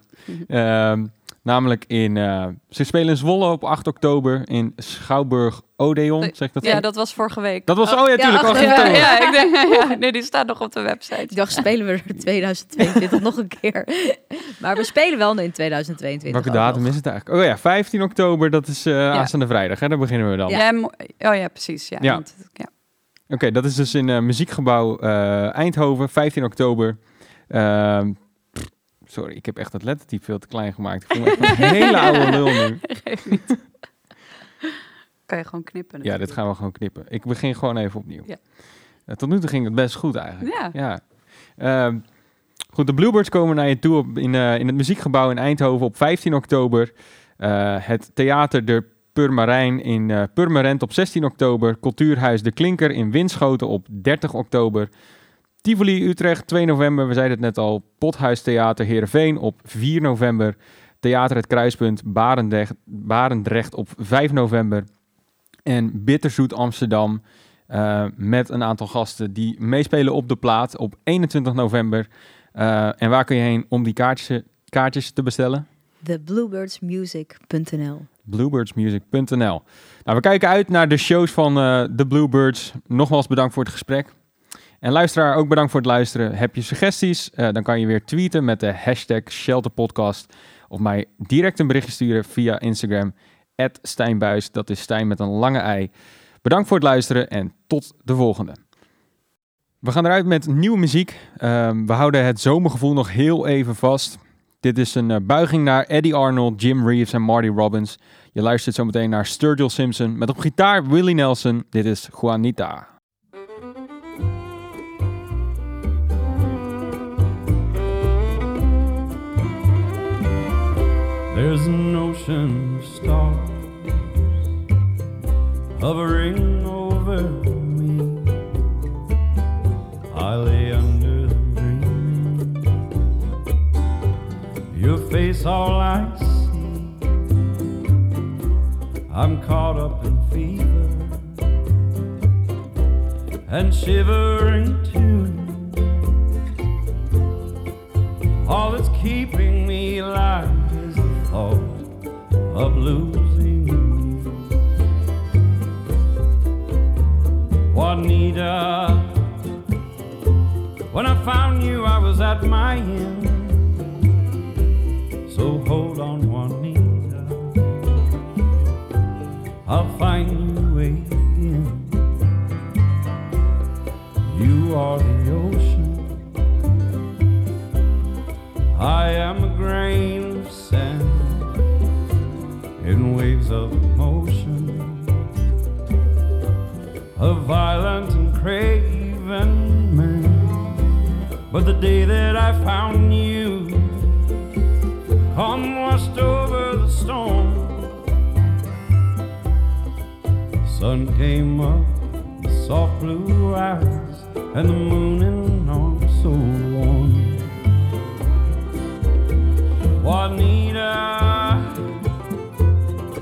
Ehm, namelijk in, eh, ze spelen in Zwolle op 8 oktober in Schouwburg Odeon, zeg ik dat Ja, goed? dat was vorige week. Dat was, oh ja, tuurlijk, 8 acht- oktober. ja, ja, ik denk, ja, nee, die staat nog op de website. Ik dacht, spelen we er 2022 nog een keer. Maar we spelen wel in 2022. Welke datum is het eigenlijk? Oh ja, 15 oktober, dat is eh aanstaande vrijdag, hè? Daar beginnen we dan. Ja. oh ja, precies. Ja, Ja. want- ja. Oké, dat is dus in eh, Muziekgebouw eh, Eindhoven, 15 oktober. Ehm, sorry, ik heb echt dat lettertype veel te klein gemaakt. Ik voel me echt een hele oude lul nu. Niet. Kan je gewoon knippen. Ja, dit gaan we gewoon knippen. Ik begin gewoon even opnieuw. Ja. Eh, tot nu toe ging het best goed eigenlijk. Ja. Ja. Ehm, goed, de Bluebirds komen naar je toe op, in, eh, in het Muziekgebouw in Eindhoven op 15 oktober. Eh, het Theater de Purmerijn in Purmerend op 16 oktober. Cultuurhuis De Klinker in Winschoten op 30 oktober. Tivoli Utrecht 2 november, we zeiden het net al. Pothuis Theater Heerenveen op 4 november. Theater Het Kruispunt Barendrecht, Barendrecht op 5 november. En Bitterzoet Amsterdam eh, met een aantal gasten die meespelen op de plaat op 21 november. Eh, en waar kun je heen om die kaartjes, kaartjes te bestellen? TheBluebirdsmusic.nl bluebirdsmusic.nl. Nou, we kijken uit naar de shows van eh de Bluebirds. Nogmaals bedankt voor het gesprek. En luisteraar, ook bedankt voor het luisteren. Heb je suggesties? Eh, dan kan je weer tweeten met de hashtag ShelterPodcast. Of mij direct een berichtje sturen via Instagram. Stijnbuis, dat is Stijn met een lange ei. Bedankt voor het luisteren en tot de volgende. We gaan eruit met nieuwe muziek. Ehm, we houden het zomergevoel nog heel even vast. Dit is een eh, buiging naar Eddie Arnold, Jim Reeves en Marty Robbins. Je luistert zometeen naar Sturgill Simpson met op gitaar Willie Nelson. Dit is Juanita. There's an ocean of stars hovering over me. I lay under them dreaming. Your face, all I see. I'm caught up in fever and shivering too. All that's keeping me alive the thought of losing you. Juanita, when I found you, I was at my end. So hold on, Juanita, I'll find you again. You are the ocean. I am a grain of sand in waves of emotion, a violent and craven man. But the day that I found you, calm washed over the storm. Sun came up, with soft blue eyes, and the moon in arms so warm. Juanita,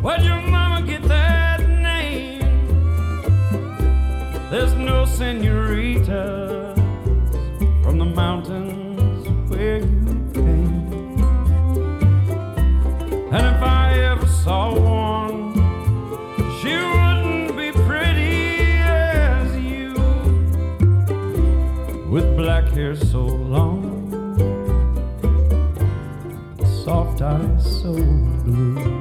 where'd your mama get that name? There's no senoritas from the mountains where you came. And if I ever saw one, she wouldn't be pretty as you, with black hair so long soft eyes so blue.